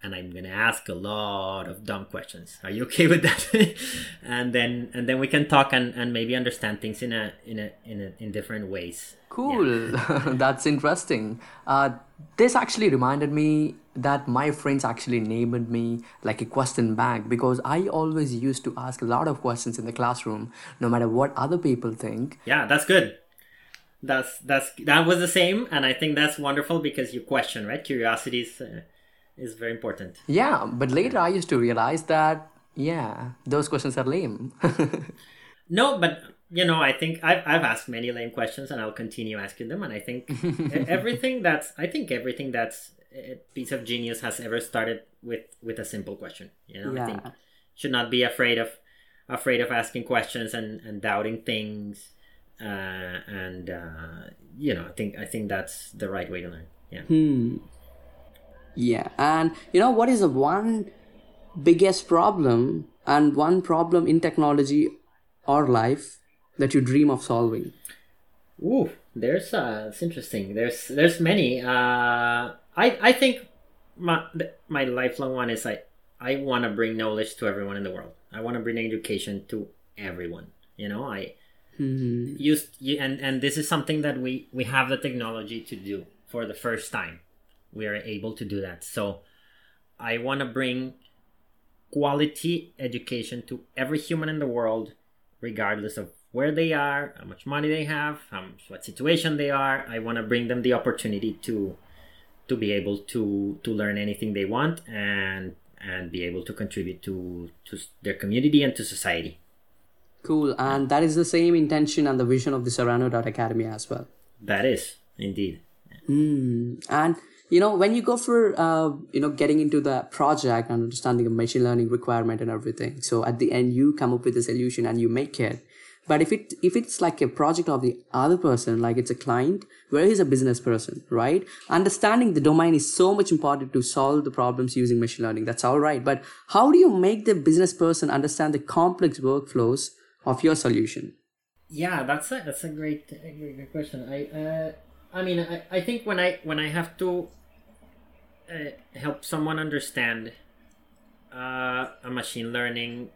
Speaker 1: and I'm gonna ask a lot of dumb questions. Are you okay with that? (laughs) and then and then we can talk and, and maybe understand things in a in a in a, in different ways.
Speaker 2: Cool, yeah. (laughs) that's interesting. Uh, this actually reminded me that my friends actually named me like a question bank because I always used to ask a lot of questions in the classroom, no matter what other people think.
Speaker 1: Yeah, that's good. That's that's that was the same, and I think that's wonderful because you question, right? Curiosity is. Uh, is very important.
Speaker 2: Yeah, but later I used to realize that yeah, those questions are lame. (laughs)
Speaker 1: no, but you know, I think I've I've asked many lame questions, and I'll continue asking them. And I think (laughs) everything that's I think everything that's a piece of genius has ever started with with a simple question. You know, yeah. I think should not be afraid of afraid of asking questions and and doubting things. Uh, and uh, you know, I think I think that's the right way to learn. Yeah.
Speaker 2: Hmm. Yeah, and you know what is the one biggest problem and one problem in technology or life that you dream of solving?
Speaker 1: Ooh, there's uh, it's interesting. There's there's many. Uh, I I think my my lifelong one is I I want to bring knowledge to everyone in the world. I want to bring education to everyone. You know, I
Speaker 2: mm-hmm.
Speaker 1: used and and this is something that we we have the technology to do for the first time we are able to do that. So I want to bring quality education to every human in the world, regardless of where they are, how much money they have, much, what situation they are. I want to bring them the opportunity to to be able to to learn anything they want and and be able to contribute to to their community and to society.
Speaker 2: Cool, and that is the same intention and the vision of the Serrano Academy as well.
Speaker 1: That is indeed.
Speaker 2: Mm. And you know when you go for uh, you know getting into the project and understanding the machine learning requirement and everything so at the end you come up with a solution and you make it but if it if it's like a project of the other person like it's a client where he's a business person right understanding the domain is so much important to solve the problems using machine learning that's all right but how do you make the business person understand the complex workflows of your solution
Speaker 1: yeah that's a that's a great, a great question i uh I mean, I, I think when I when I have to uh, help someone understand uh, a machine learning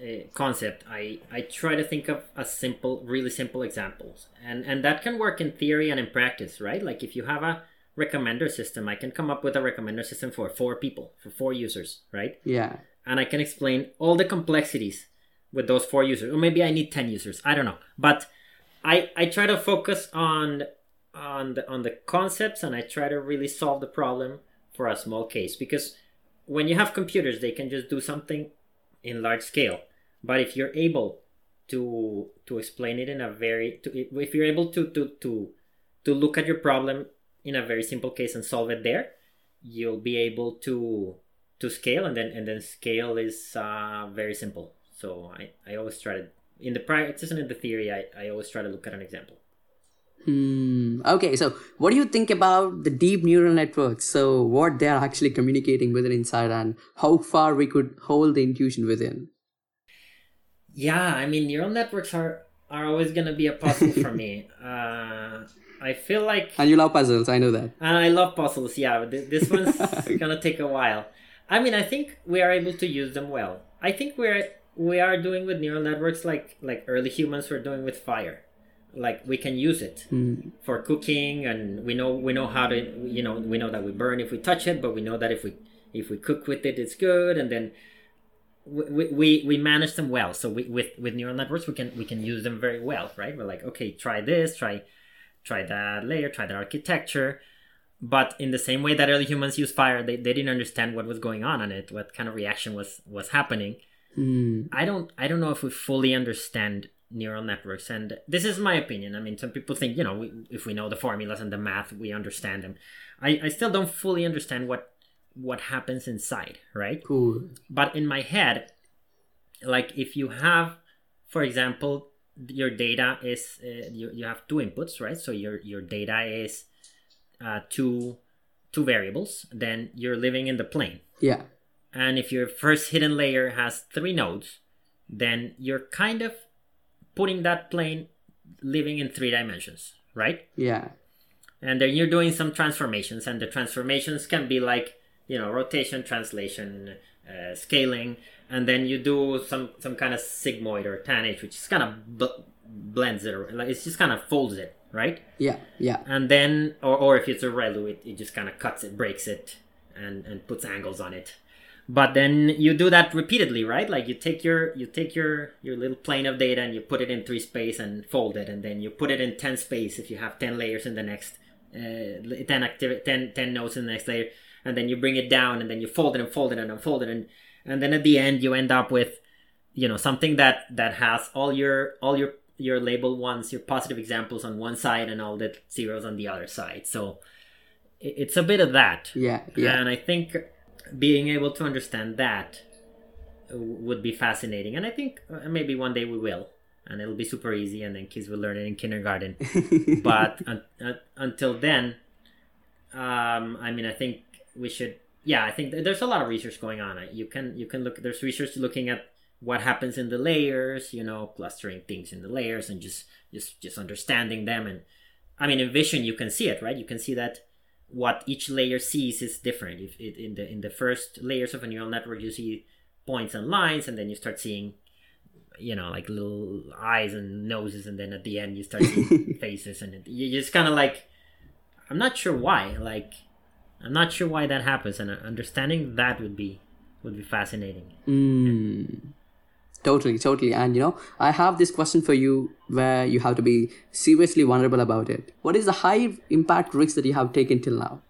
Speaker 1: uh, concept, I I try to think of a simple, really simple examples, and and that can work in theory and in practice, right? Like if you have a recommender system, I can come up with a recommender system for four people, for four users, right?
Speaker 2: Yeah.
Speaker 1: And I can explain all the complexities with those four users, or maybe I need ten users. I don't know, but I I try to focus on on the on the concepts and I try to really solve the problem for a small case. Because when you have computers they can just do something in large scale. But if you're able to to explain it in a very to, if you're able to to to to look at your problem in a very simple case and solve it there you'll be able to to scale. And then and then scale is uh, very simple so I, I always try to in the practice and in the theory I, I always try to look at an example
Speaker 2: Hmm. Okay, so what do you think about the deep neural networks? So, what they are actually communicating within inside, and how far we could hold the intuition within?
Speaker 1: Yeah, I mean, neural networks are are always going to be a puzzle for me. (laughs) Uh, I feel like
Speaker 2: And you love puzzles, I know that.
Speaker 1: and I love puzzles. Yeah, but th- this one's (laughs) gonna take a while. I mean, I think we are able to use them well. I think we're we are doing with neural networks like like early humans were doing with fire. Like we can use it
Speaker 2: Mm.
Speaker 1: for cooking, and we know we know how to you know we know that we burn if we touch it, but we know that if we if we cook with it, it's good, and then we we, we manage them well. So we, with with neural networks, we can we can use them very well, right? We're like, okay, try this, try try that layer, try that architecture. But in the same way that early humans used fire, they, they didn't understand what was going on on it, what kind of reaction was was happening.
Speaker 2: Mm.
Speaker 1: I don't I don't know if we fully understand neural networks, and this is my opinion. I mean, some people think you know we, if we know the formulas and the math, we understand them. I, I still don't fully understand what what happens inside, right?
Speaker 2: Cool.
Speaker 1: but in my head like if you have for example your data is uh, you, you have two inputs right so your your data is uh, two two variables then you're living in the plane
Speaker 2: Yeah.
Speaker 1: And if your first hidden layer has three nodes then you're kind of putting that plane living in three dimensions right
Speaker 2: Yeah.
Speaker 1: and then you're doing some transformations and the transformations can be like you know rotation translation uh, scaling and then you do some some kind of sigmoid or tanh which is kind of bl- blends it or like it's just kind of folds it right
Speaker 2: Yeah. Yeah.
Speaker 1: and then or, or if it's a relu it, it just kind of cuts it breaks it and and puts angles on it but then you do that repeatedly right like you take your you take your your little plane of data and you put it in three space and fold it and then you put it in 10 space if you have 10 layers in the next uh, 10 active 10, 10 nodes in the next layer and then you bring it down and then you fold it and fold it and unfold it and and then at the end you end up with you know something that that has all your all your your label ones your positive examples on one side and all the zeros on the other side so it's a bit of that
Speaker 2: Yeah. Yeah.
Speaker 1: and i think being able to understand that uh, would be fascinating. And i think uh, maybe one day we will. And it'll be super easy and then kids will learn it in kindergarten. (laughs) But un- un- until then um, i mean i think we should yeah i think th- there's a lot of research going on. You can you can look there's research looking at what happens in the layers you know clustering things in the layers and just just just understanding them. And i mean in vision you can see it right? You can see that what each layer sees is different if it, in the in the first layers of a neural network you see points and lines and then you start seeing you know like little eyes and noses and then at the end you start seeing (laughs) faces and it, you just kind of like i'm not sure why like i'm not sure why that happens and understanding that would be would be fascinating
Speaker 2: Mm. Totally, totally. And you know, I have this question for you where you have to be seriously vulnerable about it. What is the high impact risk that you have taken till now?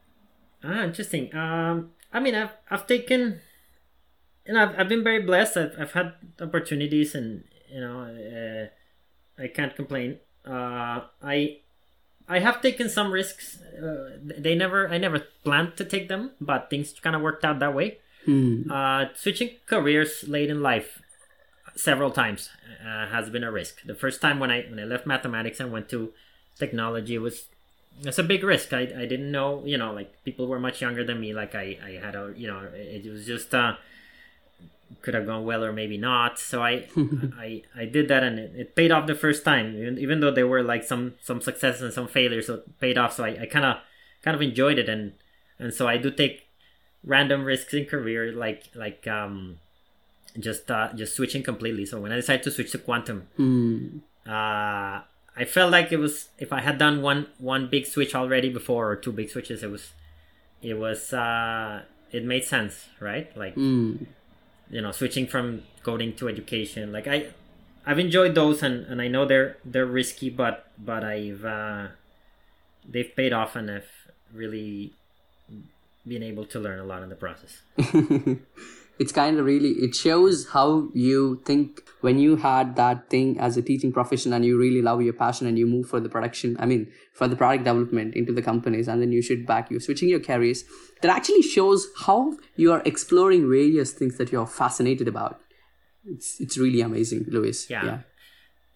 Speaker 1: Ah, interesting. Um, I mean, I've I've taken, you know, I've, I've been very blessed. I've I've had opportunities, and you know, uh, I can't complain. Uh, I I have taken some risks. Uh, they never, I never planned to take them, but things kind of worked out that way.
Speaker 2: Hmm.
Speaker 1: Uh, switching careers late in life several times uh, has been a risk. The first time when I when I left mathematics and went to technology it was it's a big risk. I, I didn't know, you know, like people were much younger than me. Like I, I had a, you know, it, was just uh, could have gone well or maybe not. So I (laughs) I I did that and it, it paid off the first time, even, even though there were like some some successes and some failures. So it paid off. So I, I kind of kind of enjoyed it and and so I do take random risks in career like like um just uh just switching completely. So when I decided to switch to quantum,
Speaker 2: Hmm.
Speaker 1: uh, I felt like it was if I had done one one big switch already before or two big switches, it was it was uh, it made sense, right? Like
Speaker 2: Hmm.
Speaker 1: you know, switching from coding to education. Like I I've enjoyed those and, and I know they're they're risky, but but I've uh, they've paid off and I've really been able to learn a lot in the process. (laughs)
Speaker 2: it's kind of really it shows how you think when you had that thing as a teaching profession and you really love your passion and you move for the production i mean for the product development into the companies and then you should back you're switching your careers that actually shows how you are exploring various things that you're fascinated about it's it's really amazing Luis.
Speaker 1: Yeah.
Speaker 2: yeah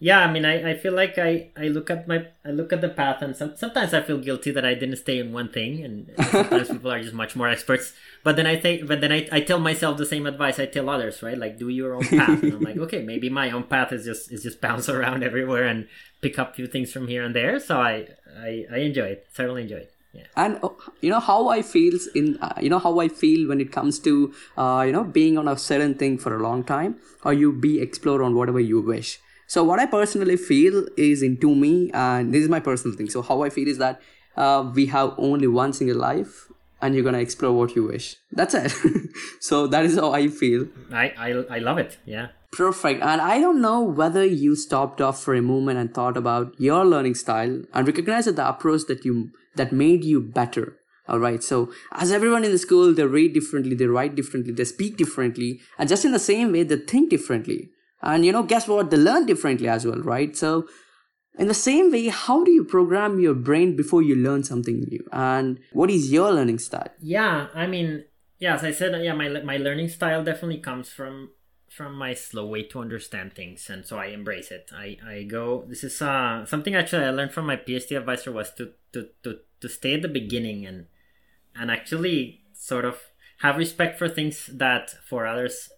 Speaker 1: Yeah, I mean, I, I feel like I, I look at my I look at the path, and some, sometimes I feel guilty that I didn't stay in one thing, and (laughs) sometimes people are just much more experts. But then I think, but then I, I tell myself the same advice I tell others, right? Like do your own path, and I'm like, okay, maybe my own path is just is just bounce (laughs) around everywhere and pick up a few things from here and there. So I I, I enjoy it. Certainly enjoy it. Yeah.
Speaker 2: and uh, you know how i feels in uh, you know how i feel when it comes to uh, you know being on a certain thing for a long time or you be explore on whatever you wish so what i personally feel is into me and this is my personal thing so how i feel is that uh, we have only one single life and you're gonna explore what you wish that's it (laughs) so that is how i feel
Speaker 1: I, I I love it. Yeah.
Speaker 2: Perfect. And I don't know whether you stopped off for a moment and thought about your learning style and recognized that the approach that you that made you better. All right. So as everyone in the school, they read differently, they write differently, they speak differently, and just in the same way, they think differently. And you know, guess what? They learn differently as well, right? So in the same way, how do you program your brain before you learn something new? And what is your learning style?
Speaker 1: Yeah. I mean, yeah. As I said, yeah, my my learning style definitely comes from from my slow way to understand things, and so I embrace it. I I go. This is uh something actually I learned from my PhD advisor was to to to to stay at the beginning and and actually sort of have respect for things that for others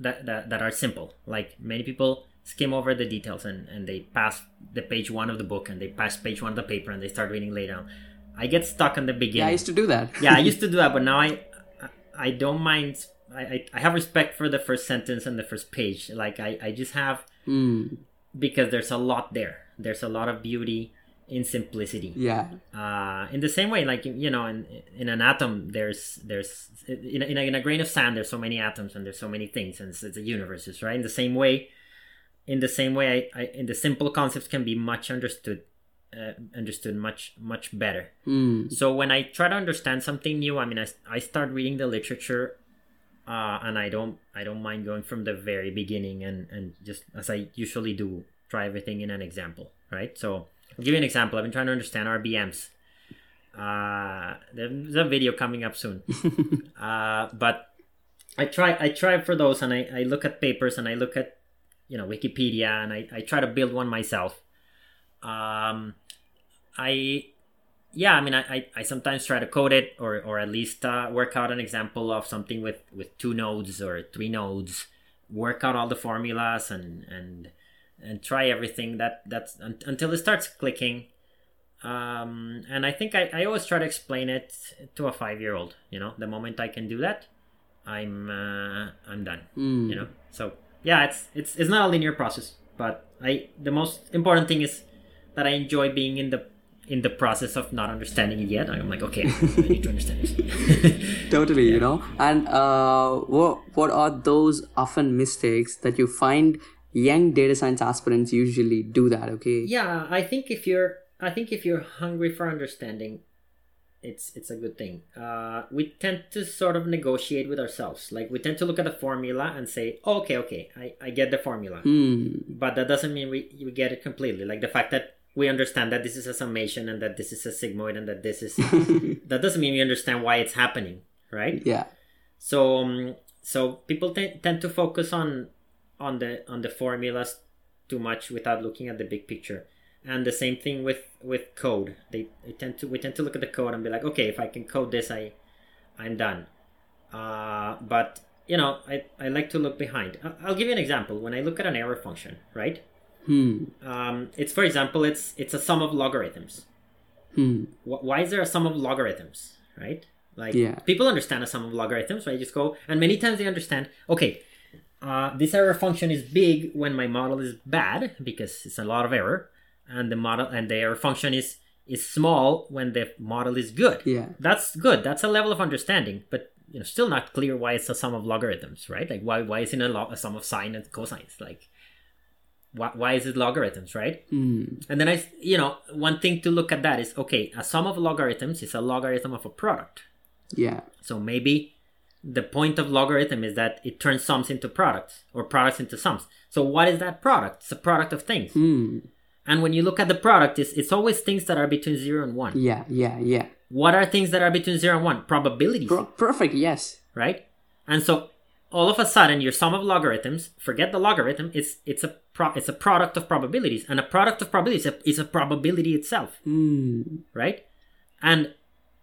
Speaker 1: that, that, that are simple. Like many people skim over the details and, and they pass the page one of the book and they pass page one of the paper and they start reading later on. I get stuck in the beginning.
Speaker 2: Yeah, I used to do that. (laughs)
Speaker 1: yeah, I used to do that, but now I I don't mind. I, I, have respect for the first sentence and the first page. Like I, I just have
Speaker 2: Hmm.
Speaker 1: because there's a lot there. There's a lot of beauty in simplicity
Speaker 2: Yeah.
Speaker 1: uh, in the same way like you know in, in an atom there's there's in a, in, a, in a grain of sand there's so many atoms and there's so many things and it's, it's a universes right in the same way in the same way I, I in the simple concepts can be much understood uh, understood much much better
Speaker 2: Hmm.
Speaker 1: so when i try to understand something new i mean i, I start reading the literature uh, and i don't i don't mind going from the very beginning and and just as i usually do try everything in an example right so I'll give you an example. I've been trying to understand rbms uh there's a video coming up soon. (laughs) Uh but i try i try for those and I, I look at papers and i look at you know wikipedia and i, I try to build one myself. Um i yeah i mean I, I, I sometimes try to code it or or at least uh, work out an example of something with with two nodes or three nodes work out all the formulas and and and try everything that that's un- until it starts clicking. Um and i think I, I always try to explain it to a five year old you know the moment i can do that i'm uh, i'm done
Speaker 2: Hmm.
Speaker 1: you know? So yeah it's it's it's not a linear process but i the most important thing is that i enjoy being in the in the process of not understanding it yet. I'm like okay i need to understand this (laughs)
Speaker 2: totally you know? And uh, what what are those often mistakes that you find young data science aspirants usually do that okay?
Speaker 1: Yeah i think if you're i think if you're hungry for understanding it's it's a good thing. Uh we tend to sort of negotiate with ourselves. Like we tend to look at the formula and say oh, okay okay i i get the formula.
Speaker 2: Hmm.
Speaker 1: but that doesn't mean we, we get it completely. Like the fact that we understand that this is a summation and that this is a sigmoid and that this is (laughs) that doesn't mean we understand why it's happening right?
Speaker 2: Yeah.
Speaker 1: So um, so people t- tend to focus on on the on the formulas too much without looking at the big picture. And the same thing with with code. They, they tend to we tend to look at the code and be like okay if i can code this i i'm done. Uh, but you know I, I like to look behind. I'll give you an example. When i look at an error function right?
Speaker 2: Hmm.
Speaker 1: Um, it's for example it's it's a sum of logarithms.
Speaker 2: Hmm.
Speaker 1: Why is there a sum of logarithms right? Like
Speaker 2: Yeah.
Speaker 1: people understand a sum of logarithms right? Just go and many times they understand okay uh, this error function is big when my model is bad because it's a lot of error and the model and the error function is is small when the model is good.
Speaker 2: Yeah.
Speaker 1: That's good. That's a level of understanding but you know still not clear why it's a sum of logarithms right? Like why why isn't it a, lo- a sum of sine and cosines? Like why, why is it logarithms right?
Speaker 2: Hmm.
Speaker 1: And then I, you know, one thing to look at that is okay, a sum of logarithms is a logarithm of a product.
Speaker 2: yeah.
Speaker 1: So maybe the point of logarithm is that it turns sums into products or products into sums. So what is that product? It's a product of things.
Speaker 2: hmm
Speaker 1: And when you look at the product, it's, it's always things that are between zero and one.
Speaker 2: yeah yeah yeah
Speaker 1: What are things that are between zero and one? Probabilities,
Speaker 2: Per- perfect yes
Speaker 1: right? And so all of a sudden your sum of logarithms, forget the logarithm, it's it's a pro, it's a product of probabilities. And a product of probabilities is a, is a probability itself.
Speaker 2: hmm
Speaker 1: right? And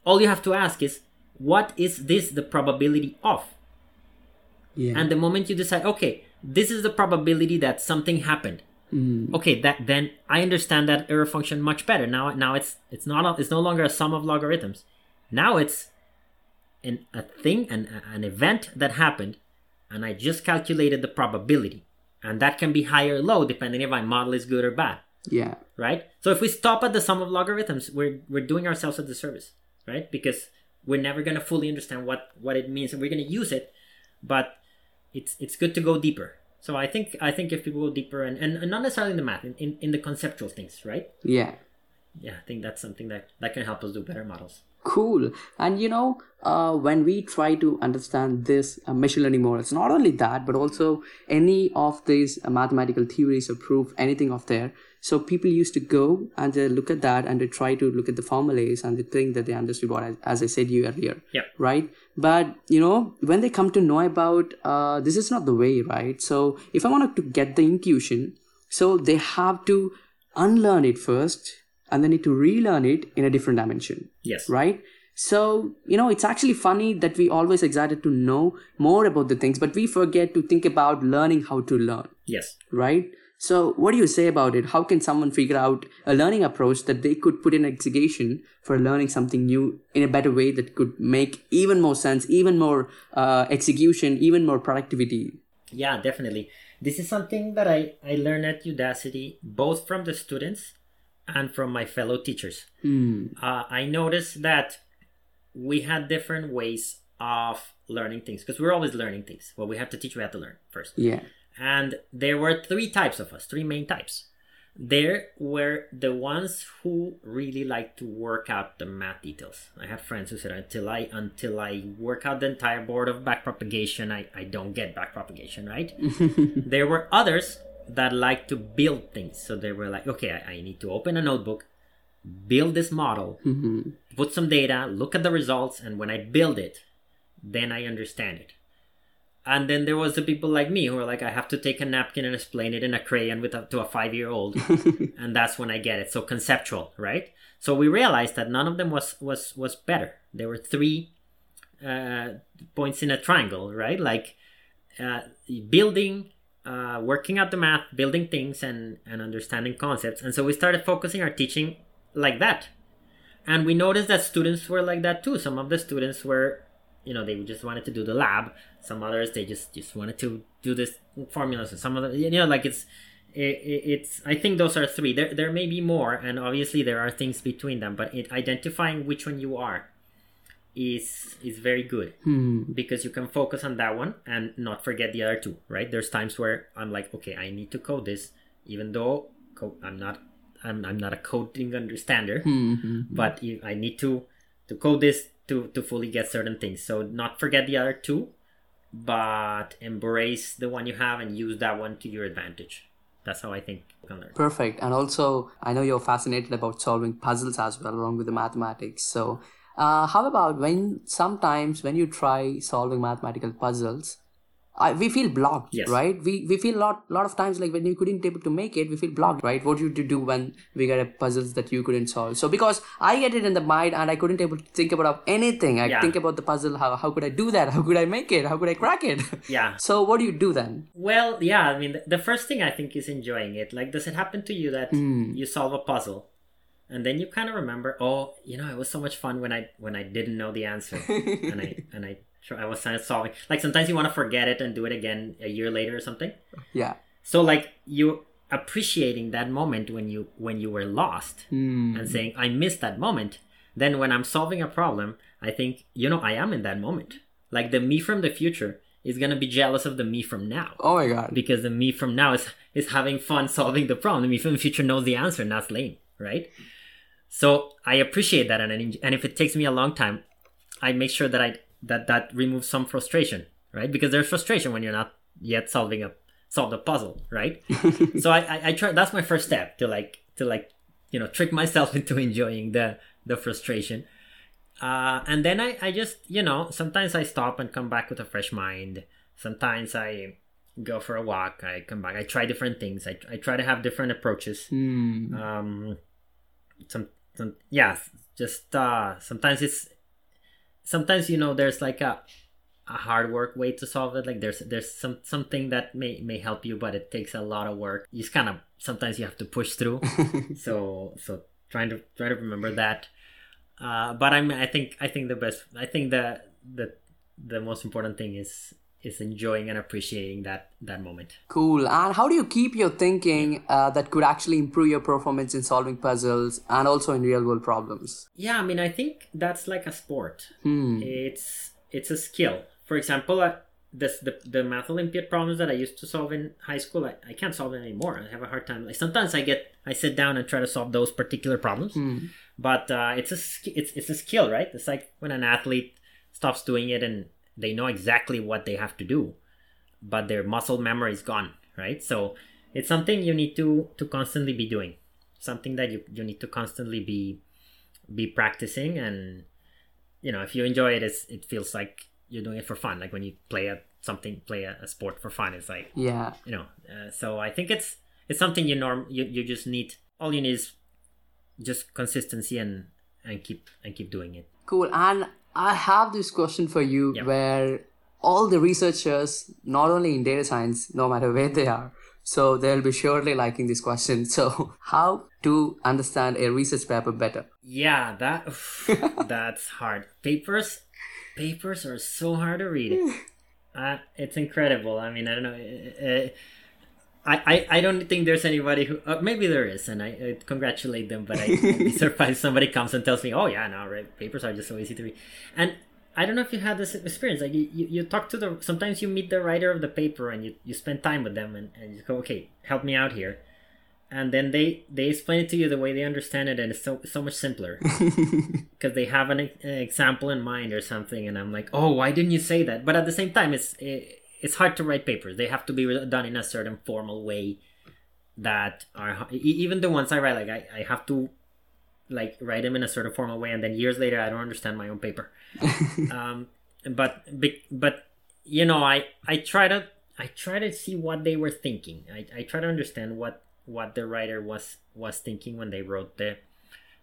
Speaker 1: all you have to ask is, what is this the probability of?
Speaker 2: yeah.
Speaker 1: And the moment you decide, okay, this is the probability that something happened, mm. okay that then i understand that error function much better. Now now it's it's not a, it's no longer a sum of logarithms. Now it's an, a thing an, an event that happened and i just calculated the probability. And that can be high or low depending if my model is good or bad.
Speaker 2: Yeah.
Speaker 1: right? So if we stop at the sum of logarithms we're we're doing ourselves a disservice right? Because we're never going to fully understand what what it means and we're going to use it but it's it's good to go deeper so i think i think if people go deeper and and, and not necessarily in the math in, in, in the conceptual things right
Speaker 2: Yeah.
Speaker 1: yeah i think that's something that that can help us do better models
Speaker 2: Cool. And you know, uh, when we try to understand this uh, machine learning models, not only that, but also any of these uh, mathematical theories or proof, anything of there. So people used to go and they look at that and they try to look at the formulas and they think that they understood what, I, as I said you earlier.
Speaker 1: Yeah.
Speaker 2: Right. But you know, when they come to know about uh, this is not the way, right? So if I wanted to get the intuition, so they have to unlearn it first and they need to relearn it in a different dimension
Speaker 1: yes
Speaker 2: right so you know it's actually funny that we always excited to know more about the things but we forget to think about learning how to learn
Speaker 1: yes
Speaker 2: right so what do you say about it? How can someone figure out a learning approach that they could put in execution for learning something new in a better way that could make even more sense even more uh, execution even more productivity?
Speaker 1: Yeah definitely. This is something that i i learned at udacity both from the students and from my fellow teachers. Uh, i noticed that we had different ways of learning things because we're always learning things. Well we have to teach we have to learn first.
Speaker 2: Yeah
Speaker 1: and there were three types of us three main types. There were the ones who really like to work out the math details. I have friends who said until i until i work out the entire board of backpropagation i, I don't get backpropagation right? (laughs) There were others that like to build things. So they were like okay i, I need to open a notebook build this model mm-hmm. put some data look at the results and when i build it then i understand it and then there was the people like me who are like, I have to take a napkin and explain it in a crayon with a, to a five year old, (laughs) and that's when I get it. So conceptual, right? So we realized that none of them was was was better. There were three uh, points in a triangle, right? Like uh, building, uh, working out the math, building things, and and understanding concepts. And so we started focusing our teaching like that. And we noticed that students were like that too. Some of the students were you know they just wanted to do the lab. Some others they just just wanted to do this formulas and some of the you know like it's it, it's i think those are three. There there may be more and obviously there are things between them but it, identifying which one you are is is very good. Hmm. Because you can focus on that one and not forget the other two right? There's times where i'm like okay i need to code this even though co- i'm not I'm, I'm not a coding understander. Hmm, hmm, but i need to to code this to to fully get certain things so not forget the other two but embrace the one you have and use that one to your advantage that's how i think you can learn
Speaker 2: Perfect. And also, I know you're fascinated about solving puzzles as well, along with the mathematics. So, uh, how about when sometimes when you try solving mathematical puzzles, I, we feel blocked,
Speaker 1: Yes.
Speaker 2: right? We we feel lot lot of times like when you couldn't able to make it, we feel blocked, right? What do you do when we get a puzzles that you couldn't solve? So because I get it in the mind and I couldn't able to think about anything. I
Speaker 1: Yeah.
Speaker 2: think about the puzzle. How how could I do that? How could I make it? How could I crack it? (laughs)
Speaker 1: yeah
Speaker 2: so what do you do then?
Speaker 1: Well, yeah, I mean, the, the first thing I think is enjoying it. Like, does it happen to you that hmm. you solve a puzzle, and then you kind of remember, oh, you know, it was so much fun when I when I didn't know the answer, (laughs) and I and I I was kind of solving. Like sometimes you want to forget it and do it again a year later or something.
Speaker 2: Yeah.
Speaker 1: So like you appreciating that moment when you when you were lost hmm. and saying I missed that moment. Then when I'm solving a problem, I think you know I am in that moment. Like the me from the future is gonna be jealous of the me from now
Speaker 2: Oh my god.
Speaker 1: because the me from now is is having fun solving the problem. The me from the future knows the answer, and that's lame, right? So I appreciate that, and and if it takes me a long time, I make sure that I that that removes some frustration, right? Because there's frustration when you're not yet solving a solve the puzzle, right? (laughs) so I, I I try. That's my first step to like to like you know trick myself (laughs) into enjoying the the frustration. Uh, and then I, I just you know sometimes I stop and come back with a fresh mind. Sometimes I go for a walk. I come back. I try different things. I, I try to have different approaches. Um, some, some yeah, just uh, sometimes it's sometimes you know there's like a a hard work way to solve it. Like there's there's some something that may may help you, but it takes a lot of work. You just kind of sometimes you have to push through. (laughs) so so trying to try to remember that. Uh, but I'm I think I think the best I think the the the most important thing is is enjoying and appreciating that that moment.
Speaker 2: Cool. And how do you keep your thinking uh, that could actually improve your performance in solving puzzles and also in real world problems?
Speaker 1: Yeah, I mean, I think that's like a sport.
Speaker 2: Hmm.
Speaker 1: It's it's a skill. For example, uh, this the the math Olympiad problems that I used to solve in high school, I, I can't solve them anymore. I have a hard time. Like sometimes I get I sit down and try to solve those particular problems,
Speaker 2: Hmm.
Speaker 1: but uh, it's a it's it's a skill, right? It's like when an athlete stops doing it and they know exactly what they have to do, but their muscle memory is gone, right? So it's something you need to to constantly be doing, something that you you need to constantly be be practicing and you know if you enjoy it it's, it feels like you're doing it for fun like when you play a something play a, a sport for fun it's like
Speaker 2: Yeah.
Speaker 1: you know uh, so i think it's it's something you norm you, you just need all you need is just consistency and and keep and keep doing it
Speaker 2: Cool. And I have this question for you
Speaker 1: Yeah.
Speaker 2: where all the researchers, not only in data science, no matter where they are, so they'll be surely liking this question. (laughs) So, how to understand a research paper better?
Speaker 1: yeah that (laughs) that's hard papers papers are so hard to read (laughs) uh, it's incredible i mean i don't know uh, I, I, I don't think there's anybody who uh, maybe there is and I, I congratulate them but I, (laughs) I'd be surprised somebody comes and tells me oh yeah no right papers are just so easy to read. And I don't know if you had this experience like you, you, you talk to the sometimes you meet the writer of the paper and you, you spend time with them and, and you go okay help me out here. And then they they explain it to you the way they understand it and it's so so much simpler. (laughs) Because they have an, an example in mind or something and i'm like oh why didn't you say that? But at the same time it's it, it's hard to write papers. They have to be done in a certain formal way that are even the ones i write like i, I have to like write them in a certain formal way and then years later i don't understand my own paper. (laughs) Um but but you know i i try to i try to see what they were thinking. I, I try to understand what what the writer was was thinking when they wrote the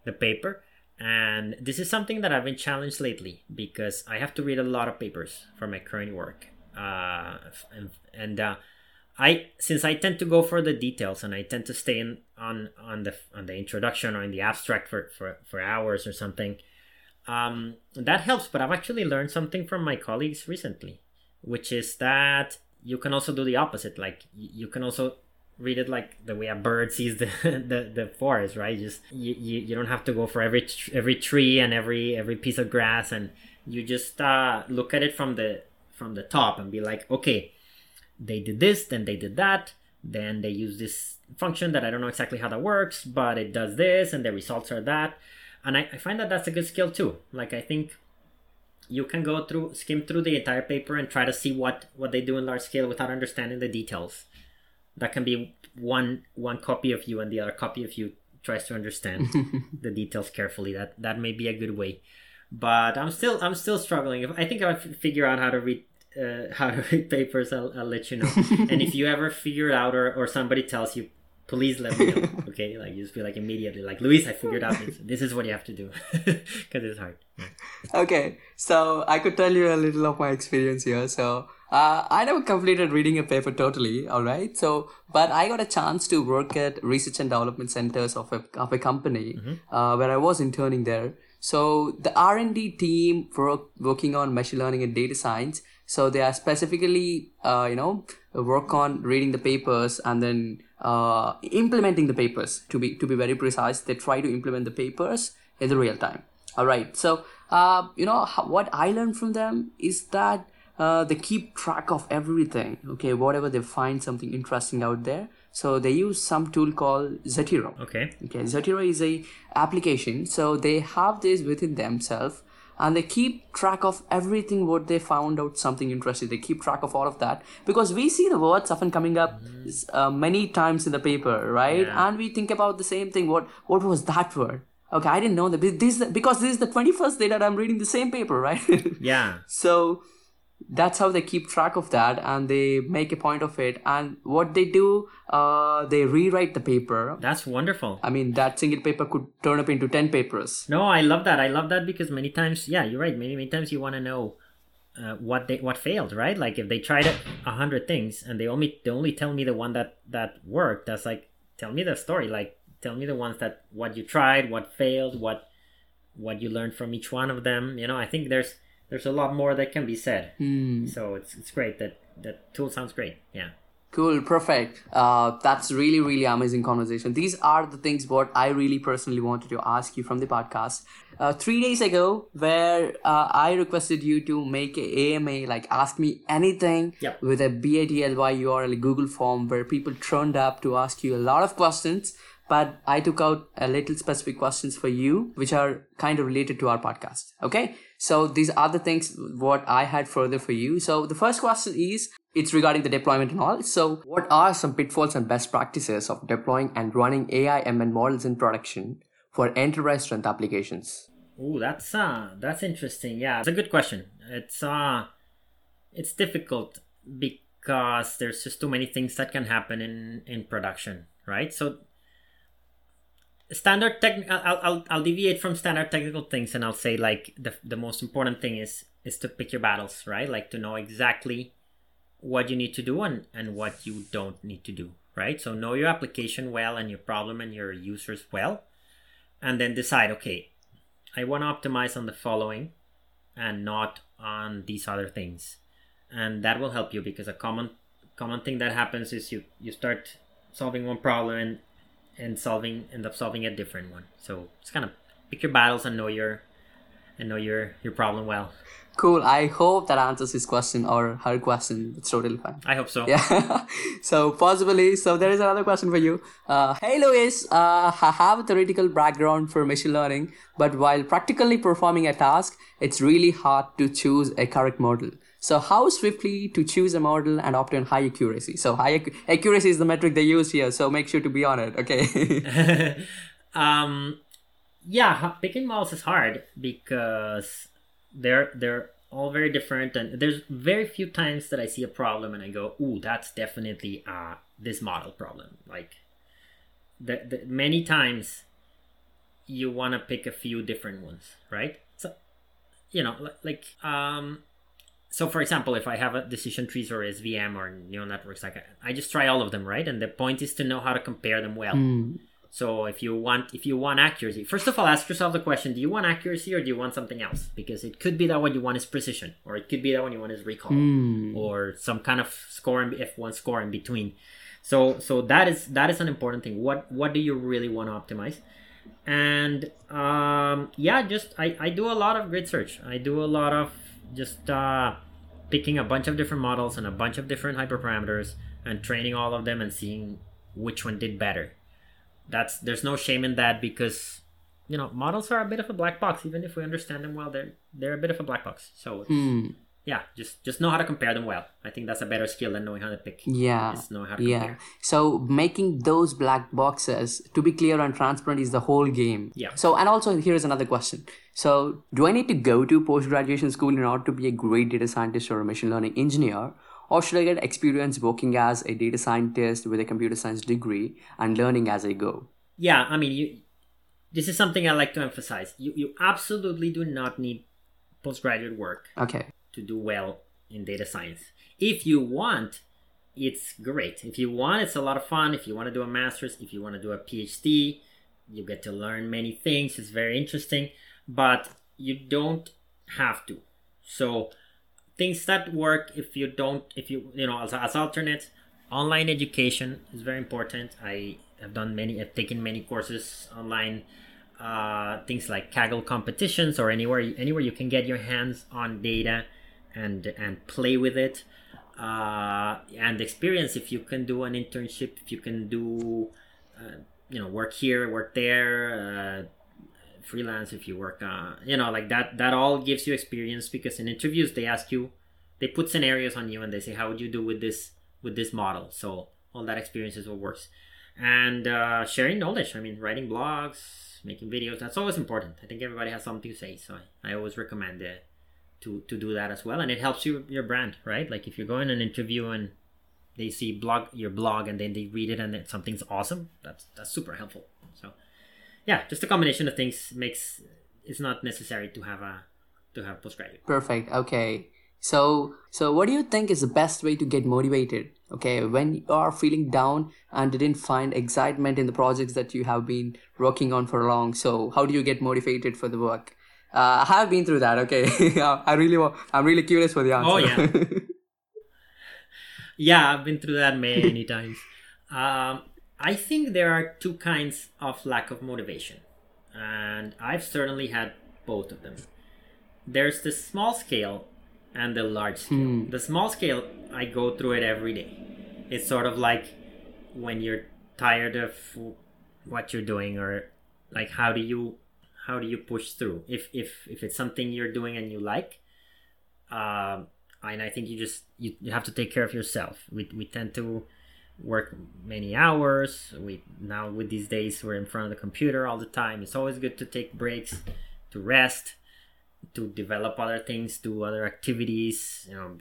Speaker 1: the paper. And this is something that i've been challenged lately because i have to read a lot of papers for my current work uh and, and uh I since I tend to go for the details and I tend to stay in on on the on the introduction or in the abstract for for, for hours or something, um, that helps. But I've actually learned something from my colleagues recently, which is that you can also do the opposite. Like you can also read it like the way a bird sees the (laughs) the, the forest, right? Just you, you, you don't have to go for every every tree and every every piece of grass, and you just uh, look at it from the from the top and be like, okay, they did this, then they did that, then they use this function that I don't know exactly how that works, but it does this, and the results are that. And I, I find that that's a good skill too. Like I think you can go through skim through the entire paper and try to see what what they do in large scale without understanding the details. That can be one one copy of you, and the other copy of you tries to understand (laughs) the details carefully. That that may be a good way. But I'm still I'm still struggling. If I think I figure out how to read uh, (laughs) how to read papers, I'll, I'll let you know. (laughs) and if you ever figure it out, or, or somebody tells you, please let me know. (laughs) Okay, like you just be like immediately like Luis, I figured out this. This is what you have to do because it's hard.
Speaker 2: Okay, so I could tell you a little of my experience here. So uh, I never completed reading a paper totally, all right. So, but I got a chance to work at research and development centers of a of a company uh, where I was interning there. So the R and D team work working on machine learning and data science. So they are specifically, uh, you know, work on reading the papers and then uh, implementing the papers. To be to be very precise, they try to implement the papers in the real time. All right. So, uh, you know, what I learned from them is that uh, they keep track of everything. Okay, whatever they find something interesting out there. So they use some tool called Zotero.
Speaker 1: Okay.
Speaker 2: Okay, Zotero is a application. So they have this within themselves, and they keep track of everything what they found out something interesting. They keep track of all of that because we see the words often coming up uh, many times in the paper, right?
Speaker 1: Yeah.
Speaker 2: And we think about the same thing. What what was that word? Okay, I didn't know that. This because this is the twenty first day that I'm reading the same paper, right? (laughs)
Speaker 1: Yeah.
Speaker 2: so that's how they keep track of that and they make a point of it and what they do uh, they rewrite the paper
Speaker 1: That's wonderful.
Speaker 2: i mean that single paper could turn up into 10 papers
Speaker 1: No, I love that. I love that because many times, yeah, you're right. Many, many times you want to know uh, what they what failed, right? Like if they tried a hundred things and they only they only tell me the one that that worked, that's like tell me the story. Like tell me the ones that what you tried, what failed, what what you learned from each one of them. You know, I think there's there's a lot more that can be said.
Speaker 2: Hmm.
Speaker 1: So it's it's great that that tool sounds great. Yeah.
Speaker 2: Cool, perfect. Uh, that's really, really amazing conversation. These are the things what I really personally wanted to ask you from the podcast. Uh, three days ago, where uh, I requested you to make a AMA, like ask me anything
Speaker 1: Yep.
Speaker 2: with a Bitly URL Google form where people turned up to ask you a lot of questions. But I took out a little specific questions for you, which are kind of related to our podcast. Okay. So these are the things what I had further for you. So the first question is, it's regarding the deployment and all. So what are some pitfalls and best practices of deploying and running AI ML models in production for enterprise strength applications?
Speaker 1: Oh, that's uh that's interesting. Yeah, it's a good question. It's uh it's difficult because there's just too many things that can happen in in production, right? So standard tech I'll, I'll I'll deviate from standard technical things and I'll say like the the most important thing is is to pick your battles, right? Like to know exactly what you need to do and and what you don't need to do, right? So know your application well and your problem and your users well and then decide okay I want to optimize on the following and not on these other things. And that will help you because a common common thing that happens is you you start solving one problem and and solving end up solving a different one. So it's kind of pick your battles and know your and know your your problem well.
Speaker 2: Cool. I hope that answers his question or her question. It's totally fine.
Speaker 1: I hope so.
Speaker 2: Yeah. (laughs) so possibly. So there is another question for you. Uh, hey Luis, uh, I have a theoretical background for machine learning, but while practically performing a task, it's really hard to choose a correct model. So how swiftly to choose a model and obtain high accuracy? So high ac- accuracy is the metric they use here. So make sure to be on it. Okay. (laughs)
Speaker 1: um, yeah, picking models is hard because they're they're all very different, and there's very few times that I see a problem and I go, "Ooh, that's definitely uh this model problem." Like, the, the many times you want to pick a few different ones, right? So, you know, like um. So, for example, if I have a decision trees or SVM or neural networks, like I, I just try all of them, right? And the point is to know how to compare them well.
Speaker 2: Hmm.
Speaker 1: So if you want if you want accuracy, first of all, ask yourself the question: Do you want accuracy or do you want something else? Because it could be that what you want is precision, or it could be that what you want is recall,
Speaker 2: Hmm.
Speaker 1: or some kind of score in F one score in between. So so that is that is an important thing. What what do you really want to optimize? And um, yeah, just I I do a lot of grid search. I do a lot of just uh, picking a bunch of different models and a bunch of different hyperparameters and training all of them and seeing which one did better. That's there's no shame in that because you know models are a bit of a black box. Even if we understand them well they're they're a bit of a black box. So
Speaker 2: Hmm.
Speaker 1: Yeah just just know how to compare them well i think that's a better skill than knowing how to pick
Speaker 2: Yeah.
Speaker 1: just know how to
Speaker 2: Yeah.
Speaker 1: compare
Speaker 2: So making those black boxes to be clear and transparent is the whole game.
Speaker 1: Yeah.
Speaker 2: So and also here's another question. So do I need to go to post graduation school in order to be a great data scientist or a machine learning engineer? Or should I get experience working as a data scientist with a computer science degree and learning as I go?
Speaker 1: yeah i mean you this is something i like to emphasize you you absolutely do not need postgraduate work
Speaker 2: Okay.
Speaker 1: To do well in data science. If you want, it's great. If you want, it's a lot of fun. If you want to do a master's, if you want to do a PhD, you get to learn many things. It's very interesting, but you don't have to. So, things that work if you don't, if you, you know, as, as alternates, online education is very important. I have done many, I've taken many courses online uh, things like Kaggle competitions or anywhere anywhere you can get your hands on data and and play with it uh, and experience. If you can do an internship if you can do uh, you know work here work there uh, freelance if you work uh, you know like that that all gives you experience because in interviews they ask you they put scenarios on you and they say how would you do with this with this model? So all that experience is what works. And uh, sharing knowledge. I mean writing blogs making videos that's always important. I think everybody has something to say so i, I always recommend it to to do that as well and it helps you your brand right like if you're going an interview and they see blog your blog and then they read it and something's awesome that's that's super helpful so yeah just a combination of things makes it's not necessary to have a to have postgraduate
Speaker 2: Perfect. Okay. So, so what do you think is the best way to get motivated? Okay, when you are feeling down and didn't find excitement in the projects that you have been working on for long, so how do you get motivated for the work? Uh, I have been through that. Okay, (laughs) I really, I'm really curious for the answer.
Speaker 1: Oh yeah, (laughs) yeah, I've been through that many (laughs) times. Um, I think there are two kinds of lack of motivation, and I've certainly had both of them. There's the small scale and the large scale. The small scale, I go through it every day. It's sort of like when you're tired of what you're doing, or like how do you how do you push through? If if if it's something you're doing and you like, um, and I think you just you, you have to take care of yourself. We we tend to work many hours. We now with these days we're in front of the computer all the time. It's always good to take breaks, to rest, to develop other things, do other activities. You know,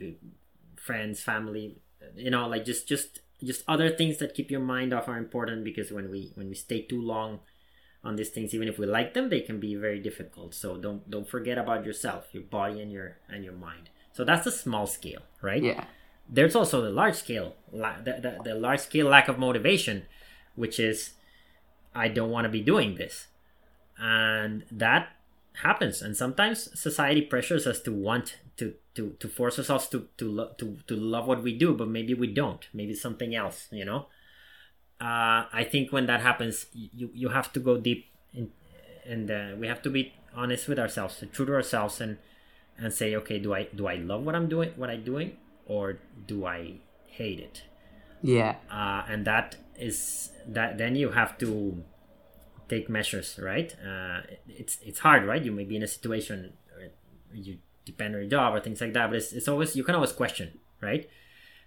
Speaker 1: friends, family. You know, like just just just other things that keep your mind off are important because when we when we stay too long on these things even if we like them they can be very difficult. So don't don't forget about yourself your body and your and your mind. So that's the small scale right?
Speaker 2: Yeah.
Speaker 1: there's also the large scale la- the, the, the large scale lack of motivation which is i don't want to be doing this. And that happens. And sometimes society pressures us to want to to, to force ourselves to to, lo- to to love what we do but maybe we don't. Maybe something else you know uh, I think when that happens, you you have to go deep in, and uh, we have to be honest with ourselves, true to ourselves, and and say, okay, do I do I love what I'm doing, what I'm doing, or do I hate it?
Speaker 2: Yeah.
Speaker 1: Uh, and that is that. Then you have to take measures, right? Uh, it's it's hard, right? You may be in a situation where you depend on your job or things like that, but it's, it's always you can always question, right?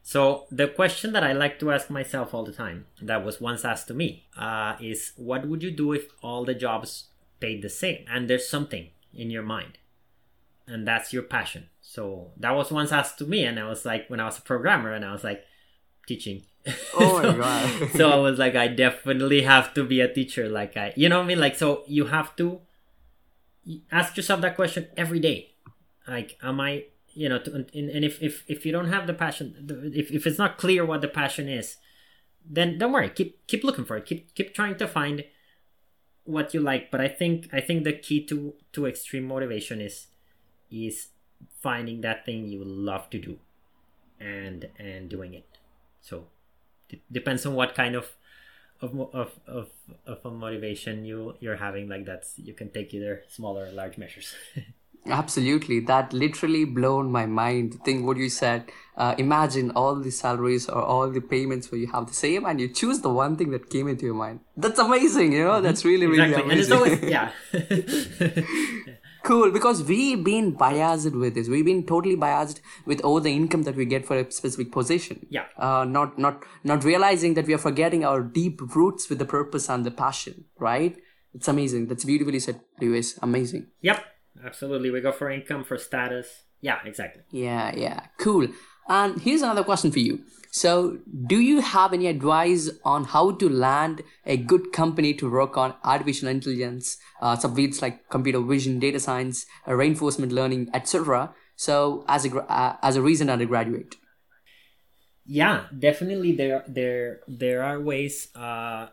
Speaker 1: So the question that I like to ask myself all the time, that was once asked to me, uh, is what would you do if all the jobs paid the same? And there's something in your mind, and that's your passion. So that was once asked to me, and I was like, when I was a programmer, and I was like, teaching.
Speaker 2: Oh my (laughs)
Speaker 1: so,
Speaker 2: God.
Speaker 1: so I was like, I definitely have to be a teacher. Like I, you know what I mean? Like so, you have to ask yourself that question every day. Like, am I you know to, and, if, if if you don't have the passion if, if it's not clear what the passion is then don't worry. Keep keep looking for it. Keep keep trying to find what you like. But i think i think the key to to extreme motivation is is finding that thing you love to do and and doing it. So it depends on what kind of of of of, of a motivation you you're having like that's you can take either small or large measures (laughs)
Speaker 2: Absolutely. That literally blown my mind. Think what you said. Uh, imagine all the salaries or all the payments where you have the same and you choose the one thing that came into your mind. That's amazing, you know? That's really, really
Speaker 1: exactly and it's
Speaker 2: amazing.
Speaker 1: always yeah (laughs) (laughs)
Speaker 2: cool because we've been biased with this. We've been totally biased with all the income that we get for a specific position.
Speaker 1: Yeah.
Speaker 2: Uh, not not not realizing that we are forgetting our deep roots with the purpose and the passion, right? It's amazing. That's beautifully said, Luis. Amazing.
Speaker 1: Yep, absolutely. We go for income, for status. Yeah, exactly.
Speaker 2: Yeah, yeah, cool. And here's another question for you. So, do you have any advice on how to land a good company to work on artificial intelligence, uh, subfields like computer vision, data science, uh, reinforcement learning, etc.? So, as a uh, as a recent undergraduate.
Speaker 1: Yeah, definitely. There, there, there are ways. Uh,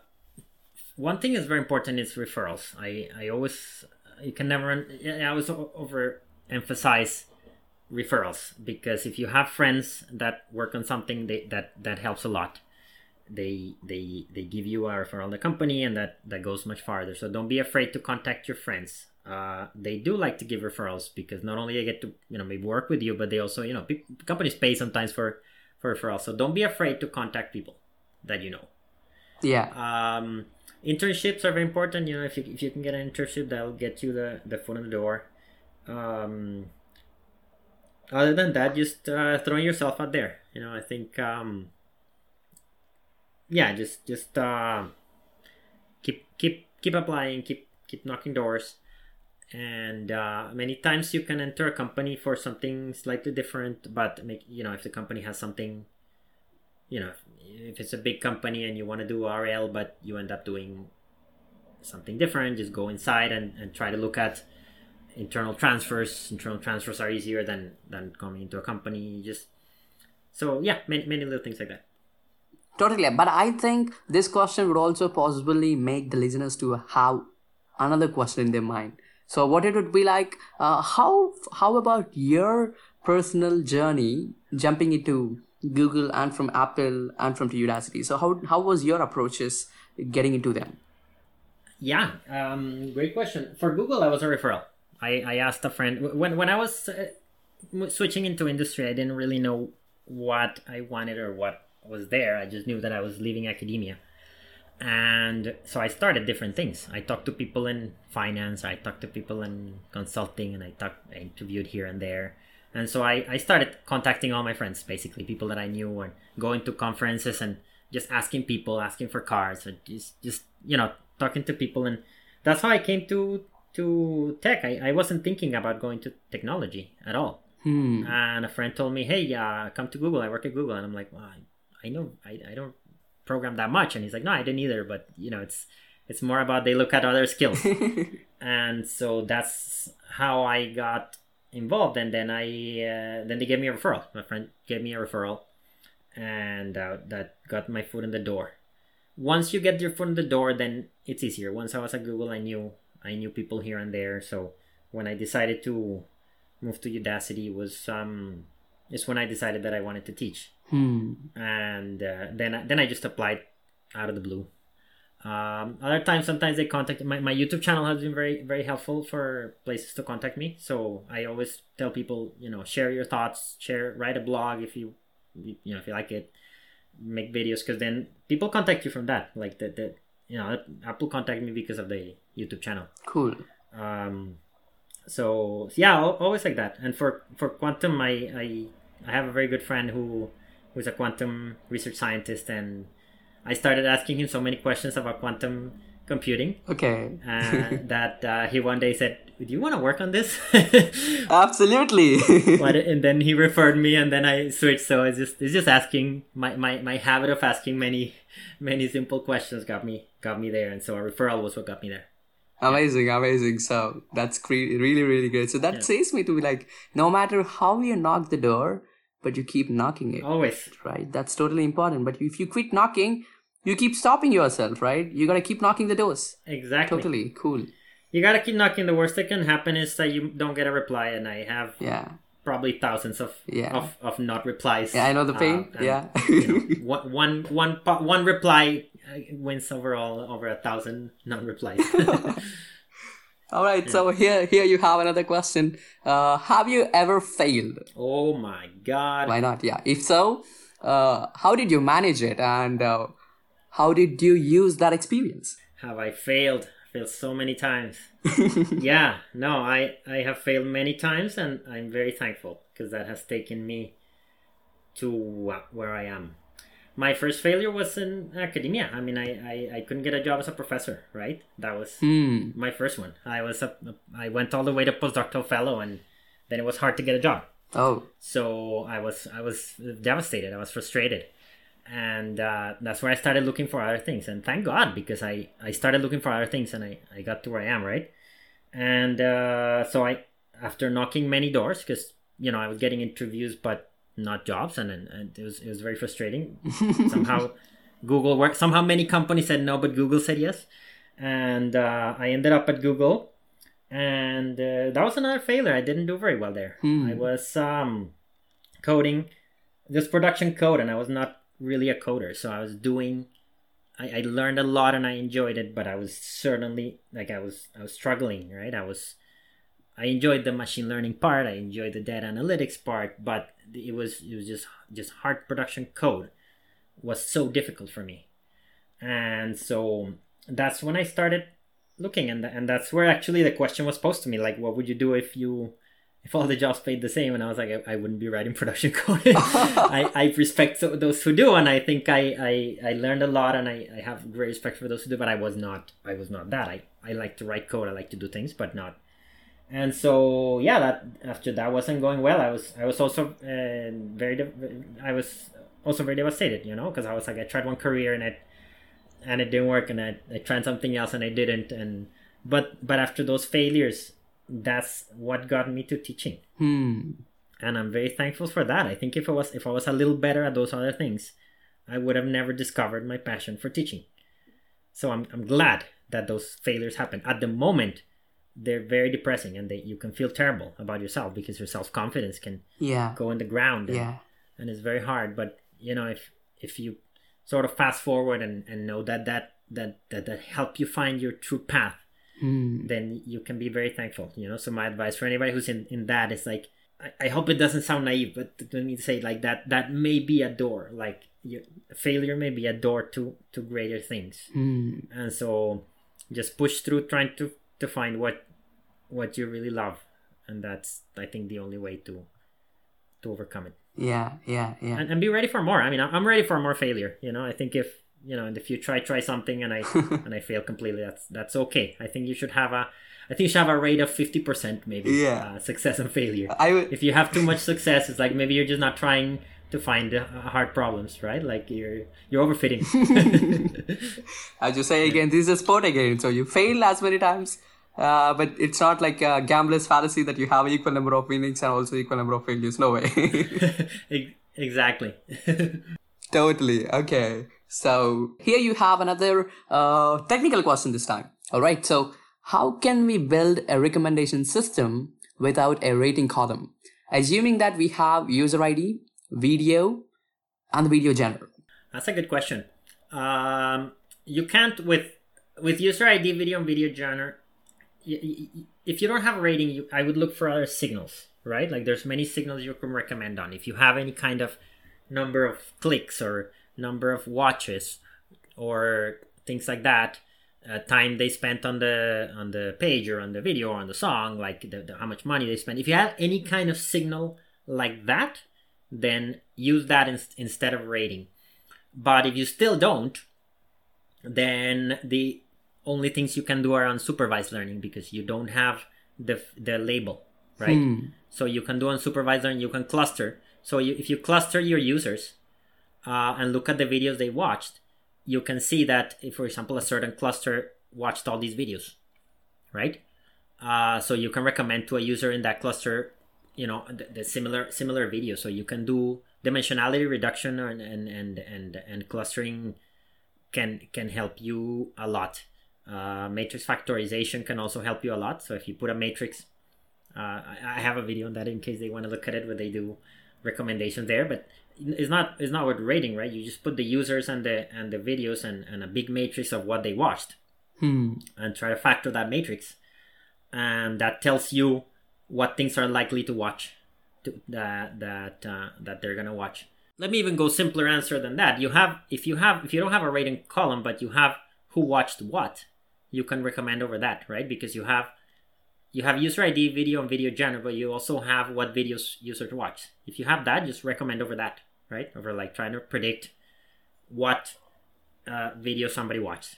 Speaker 1: one thing is very important is referrals. I, I always, you can never. I always overemphasize referrals because if you have friends that work on something they, that that helps a lot they they they give you a referral the company and that that goes much farther so don't be afraid to contact your friends uh, they do like to give referrals because not only they get to you know maybe work with you but they also you know pe- companies pay sometimes for for referrals so don't be afraid to contact people that you know
Speaker 2: Yeah.
Speaker 1: um, internships are very important. You know, if you if you can get an internship, that'll get you the the foot in the door. Um, other than that, just uh, throwing yourself out there. You know, I think um, yeah, just just uh, keep keep keep applying, keep keep knocking doors. And uh, many times you can enter a company for something slightly different, but make you know if the company has something you know, if it's a big company and you want to do RL, but you end up doing something different, just go inside and, and try to look at internal transfers. Internal transfers are easier than than coming into a company. Just so yeah, many many little things like that.
Speaker 2: Totally. But I think this question would also possibly make the listeners to have another question in their mind. So what it would be like, uh, how how about your personal journey jumping into Google and from Apple and from Udacity? So how how was your approaches getting into them?
Speaker 1: Yeah, um, great question. For Google, I was a referral. I, I asked a friend when when I was uh, switching into industry, I didn't really know what I wanted or what was there. I just knew that I was leaving academia. And so I started different things. I talked to people in finance, I talked to people in consulting, and I talked, I interviewed here and there. And so I, I started contacting all my friends, basically, people that I knew, and going to conferences and just asking people, asking for cards, or just, just you know, talking to people. And that's how I came to to tech. I, I wasn't thinking about going to technology at all.
Speaker 2: Hmm.
Speaker 1: And a friend told me, "Hey, uh, come to Google. I work at Google." And I'm like, "Well, I, I know I, I don't program that much." And he's like, "No, I didn't either. But you know, it's it's more about they look at other skills." (laughs) and so that's how I got involved. And then I uh, then they gave me a referral. My friend gave me a referral, and uh, that got my foot in the door. Once you get your foot in the door, then it's easier. Once I was at Google, I knew I knew people here and there. So when I decided to move to Udacity was um is when I decided that I wanted to teach,
Speaker 2: Hmm.
Speaker 1: and uh, then I, then I just applied out of the blue. Um, other times, sometimes they contact my, my YouTube channel has been very very helpful for places to contact me. So I always tell people, you know, share your thoughts, share, write a blog if you you know if you like it, make videos because then people contact you from that. Like that that you know Apple contact me because of the YouTube channel
Speaker 2: Cool.
Speaker 1: um so yeah always like that and for for quantum i i i have a very good friend who who's a quantum research scientist and i started asking him so many questions about quantum computing
Speaker 2: Okay.
Speaker 1: uh, (laughs) that uh, he one day said do you want to work on this (laughs)
Speaker 2: Absolutely. (laughs)
Speaker 1: But- and then he referred me and then i switched so it's just it's just asking my, my my habit of asking many many simple questions got me got me there and so a referral was what got me there
Speaker 2: amazing, amazing. So that's cre- really, really good. So that
Speaker 1: Yeah.
Speaker 2: says me to be like, no matter how you knock the door, but you keep knocking it.
Speaker 1: always
Speaker 2: right? That's totally important. But if you quit knocking, you keep stopping yourself, right? You gotta keep knocking the doors.
Speaker 1: exactly
Speaker 2: Totally cool.
Speaker 1: You gotta keep knocking. The worst that can happen is that you don't get a reply, and I have
Speaker 2: Yeah,
Speaker 1: probably thousands of
Speaker 2: Yeah.
Speaker 1: of, of not replies.
Speaker 2: yeah, I know the pain.
Speaker 1: Uh, and,
Speaker 2: yeah,
Speaker 1: you know, (laughs) one one one reply uh, wins overall over a thousand non-replies. (laughs) (laughs)
Speaker 2: All right. So here, here you have another question. Uh, have you ever failed?
Speaker 1: oh my god!
Speaker 2: Why not? Yeah. If so, uh, how did you manage it, and uh, how did you use that experience?
Speaker 1: Have I failed? Failed so many times. (laughs) yeah, no, I I have failed many times, and I'm very thankful because that has taken me to where I am. My first failure was in academia. I mean, I, I, I couldn't get a job as a professor, right? That was
Speaker 2: Hmm.
Speaker 1: my first one. I was a, I went all the way to postdoctoral fellow, and then it was hard to get a job.
Speaker 2: Oh.
Speaker 1: So I was I was devastated. I was frustrated, and uh, that's where I started looking for other things. And thank God because I I started looking for other things, and I I got to where I am, right? And uh, so I after knocking many doors because you know I was getting interviews but not jobs, and, and, it was it was very frustrating. (laughs) somehow Google worked. Somehow many companies said no, but Google said yes, and uh, I ended up at Google and uh, that was another failure. I didn't do very well there.
Speaker 2: Hmm.
Speaker 1: I was um, coding this production code, and I was not really a coder. So I was doing. I, I learned a lot and I enjoyed it, but I was certainly like I was I was struggling. Right, I was. I enjoyed the machine learning part. I enjoyed the data analytics part, but it was it was just just hard production code was so difficult for me, and so that's when I started looking and and that's where actually the question was posed to me like what would you do if you if all the jobs paid the same and i was like i, I wouldn't be writing (laughs) production code. I, I respect those who do and i think I, I i learned a lot and I, I have great respect for those who do but i was not i was not that. I i like to write code i like to do things but not. And so yeah that after that wasn't going well i was i was also uh, very i was also very devastated you know because i was like i tried one career and it and it didn't work and I, I tried something else and I didn't and but but after those failures that's what got me to teaching
Speaker 2: Hmm.
Speaker 1: and i'm very thankful for that i think if i was if i was a little better at those other things i would have never discovered my passion for teaching so i'm, I'm glad that those failures happen at the moment they're very depressing and they, you can feel terrible about yourself because your self-confidence can
Speaker 2: Yeah.
Speaker 1: go in the ground and,
Speaker 2: Yeah.
Speaker 1: and it's very hard but you know if if you sort of fast forward and, and know that that that that, that help you find your true path
Speaker 2: Hmm.
Speaker 1: then you can be very thankful you know so my advice for anybody who's in, in that is like I, I hope it doesn't sound naive but let me say like that that may be a door like your failure may be a door to to greater things
Speaker 2: Hmm.
Speaker 1: and so just push through trying to to find what what you really love and that's i think the only way to to overcome it
Speaker 2: Yeah. Yeah. Yeah.
Speaker 1: and, and be ready for more i mean I'm- i'm ready for more failure you know i think if you know in the future i try something and i (laughs) and i fail completely that's that's okay i think you should have a i think you should have a rate of 50% maybe
Speaker 2: Yeah.
Speaker 1: uh, success and failure
Speaker 2: I would.
Speaker 1: if you have too much success it's like maybe you're just not trying to find uh, hard problems right like you're you're overfitting (laughs)
Speaker 2: As you say again, this is a sport again. So you fail as many times, uh, but it's not like a gambler's fallacy that you have equal number of winnings and also equal number of failures. No way. (laughs)
Speaker 1: Exactly
Speaker 2: totally. Okay. So here you have another uh, technical question this time. All right. So how can we build a recommendation system without a rating column? Assuming that we have user ID, video, and video genre.
Speaker 1: That's a good question. Um, you can't with with user ID, video, and video genre. If you don't have a rating, you, I would look for other signals, right? Like there's many signals you can recommend on. If you have any kind of number of clicks or number of watches or things like that, uh, time they spent on the on the page or on the video or on the song, like the, the, how much money they spent. If you have any kind of signal like that, then use that in, instead of rating. But if you still don't, then the only things you can do are unsupervised learning because you don't have the the label, right?
Speaker 2: Hmm.
Speaker 1: So you can do unsupervised learning. You can cluster. So you, if you cluster your users uh, and look at the videos they watched, you can see that, if, for example, a certain cluster watched all these videos, right? Uh, so you can recommend to a user in that cluster, you know, the, the similar similar video. So you can do dimensionality reduction and and and and, and clustering can can help you a lot. Uh, matrix factorization can also help you a lot. So if you put a matrix, uh, I, I have a video on that in case they want to look at it where they do recommendations there. But it's not it's not with rating, right? You just put the users and the and the videos and, and a big matrix of what they watched
Speaker 2: Hmm.
Speaker 1: and try to factor that matrix, and that tells you what things are likely to watch, to, that that uh, that they're gonna watch. Let me even go simpler answer than that. You have if you have if you don't have a rating column, but you have who watched what, you can recommend over that, right? Because you have you have user ID, video, and video genre, but you also have what videos users watch. If you have that, just recommend over that, right? Over like trying to predict what uh, video somebody watched.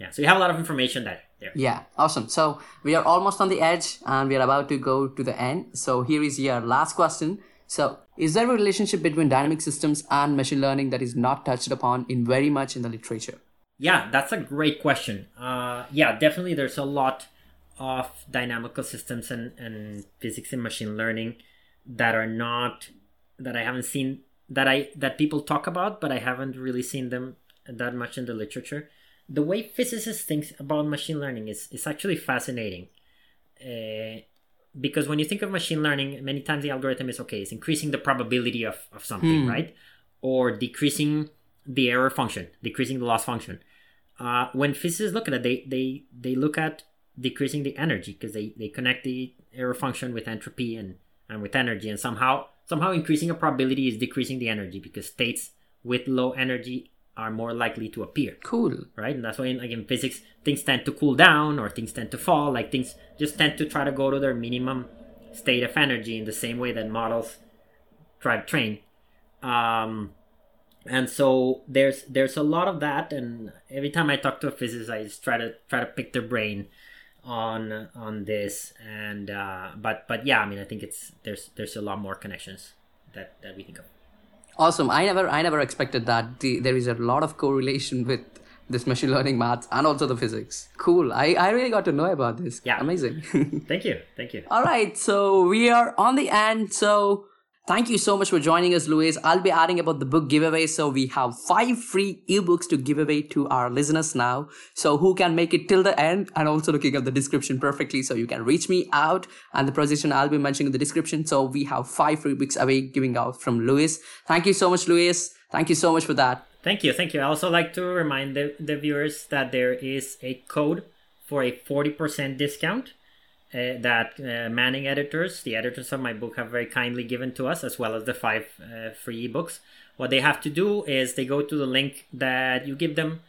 Speaker 1: Yeah, so you have a lot of information there. There.
Speaker 2: Yeah, awesome. So we are almost on the edge and we are about to go to the end. So here is your last question. So is there a relationship between dynamic systems and machine learning that is not touched upon in very much in the literature?
Speaker 1: Yeah, that's a great question. Uh, yeah, definitely. There's a lot of dynamical systems and, and physics and machine learning that are not that I haven't seen that I that people talk about, but I haven't really seen them that much in the literature. The way physicists think about machine learning is is actually fascinating. Uh, because when you think of machine learning, many times the algorithm is okay, it's increasing the probability of, of something,
Speaker 2: Hmm.
Speaker 1: right? Or decreasing the error function, decreasing the loss function. Uh, when physicists look at it, they, they, they look at decreasing the energy because they, they connect the error function with entropy and, and with energy. And somehow, somehow increasing a probability is decreasing the energy because states with low energy are more likely to appear
Speaker 2: Cool.
Speaker 1: right? And that's why, in, like in physics, things tend to cool down or things tend to fall. Like things just tend to try to go to their minimum state of energy in the same way that models try to train. Um, and so there's there's a lot of that. And every time I talk to a physicist, I just try to try to pick their brain on on this. And uh, but but yeah, I mean, I think it's there's there's a lot more connections that that we think of.
Speaker 2: Awesome. I never, I never expected that the, there is a lot of correlation with this machine learning maths and also the physics. Cool. I, I really got to know about this.
Speaker 1: Yeah.
Speaker 2: Amazing. (laughs)
Speaker 1: Thank you. Thank you.
Speaker 2: All right. So we are on the end. So Thank you so much for joining us, Luis. I'll be adding about the book giveaway. So we have five free ebooks to give away to our listeners now. So who can make it till the end and also looking at the description perfectly. So you can reach me out and the position I'll be mentioning in the description. So we have five free books away giving out from Luis. Thank you so much, Luis. Thank you so much for that.
Speaker 1: Thank you. Thank you. I also like to remind the, the viewers that there is a code for a 40% discount uh, that uh, Manning editors, the editors of my book, have very kindly given to us, as well as the five uh, free ebooks. What they have to do is they go to the link that you give them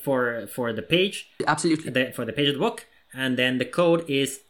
Speaker 1: for for the page,
Speaker 2: Absolutely.
Speaker 1: the, for the page of the book, and then the code is,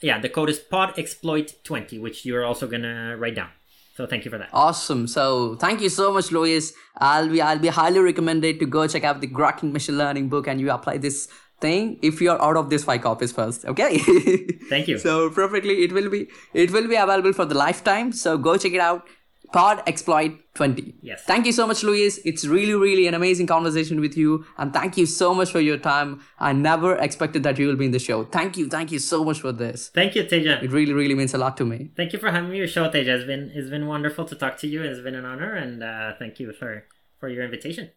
Speaker 1: yeah, the code is pod exploit twenty, which you're also gonna write down. So thank you for that.
Speaker 2: Awesome. So thank you so much, Luis. I'll be I'll be highly recommended to go check out the Grokking Machine Learning book and you apply this thing if you're out of this five copies first okay? (laughs)
Speaker 1: Thank you.
Speaker 2: So perfectly it will be it will be available for the lifetime. So go check it out. Pod exploit 20
Speaker 1: yes.
Speaker 2: Thank you so much luis it's really really an amazing conversation with you. And thank you so much for your time. I never expected that you will be in the show. Thank you thank you so much for this.
Speaker 1: Thank you teja.
Speaker 2: It really really means a lot to me.
Speaker 1: Thank you for having me your show teja. It's been it's been wonderful to talk to you. It's been an honor. And uh, thank you for for your invitation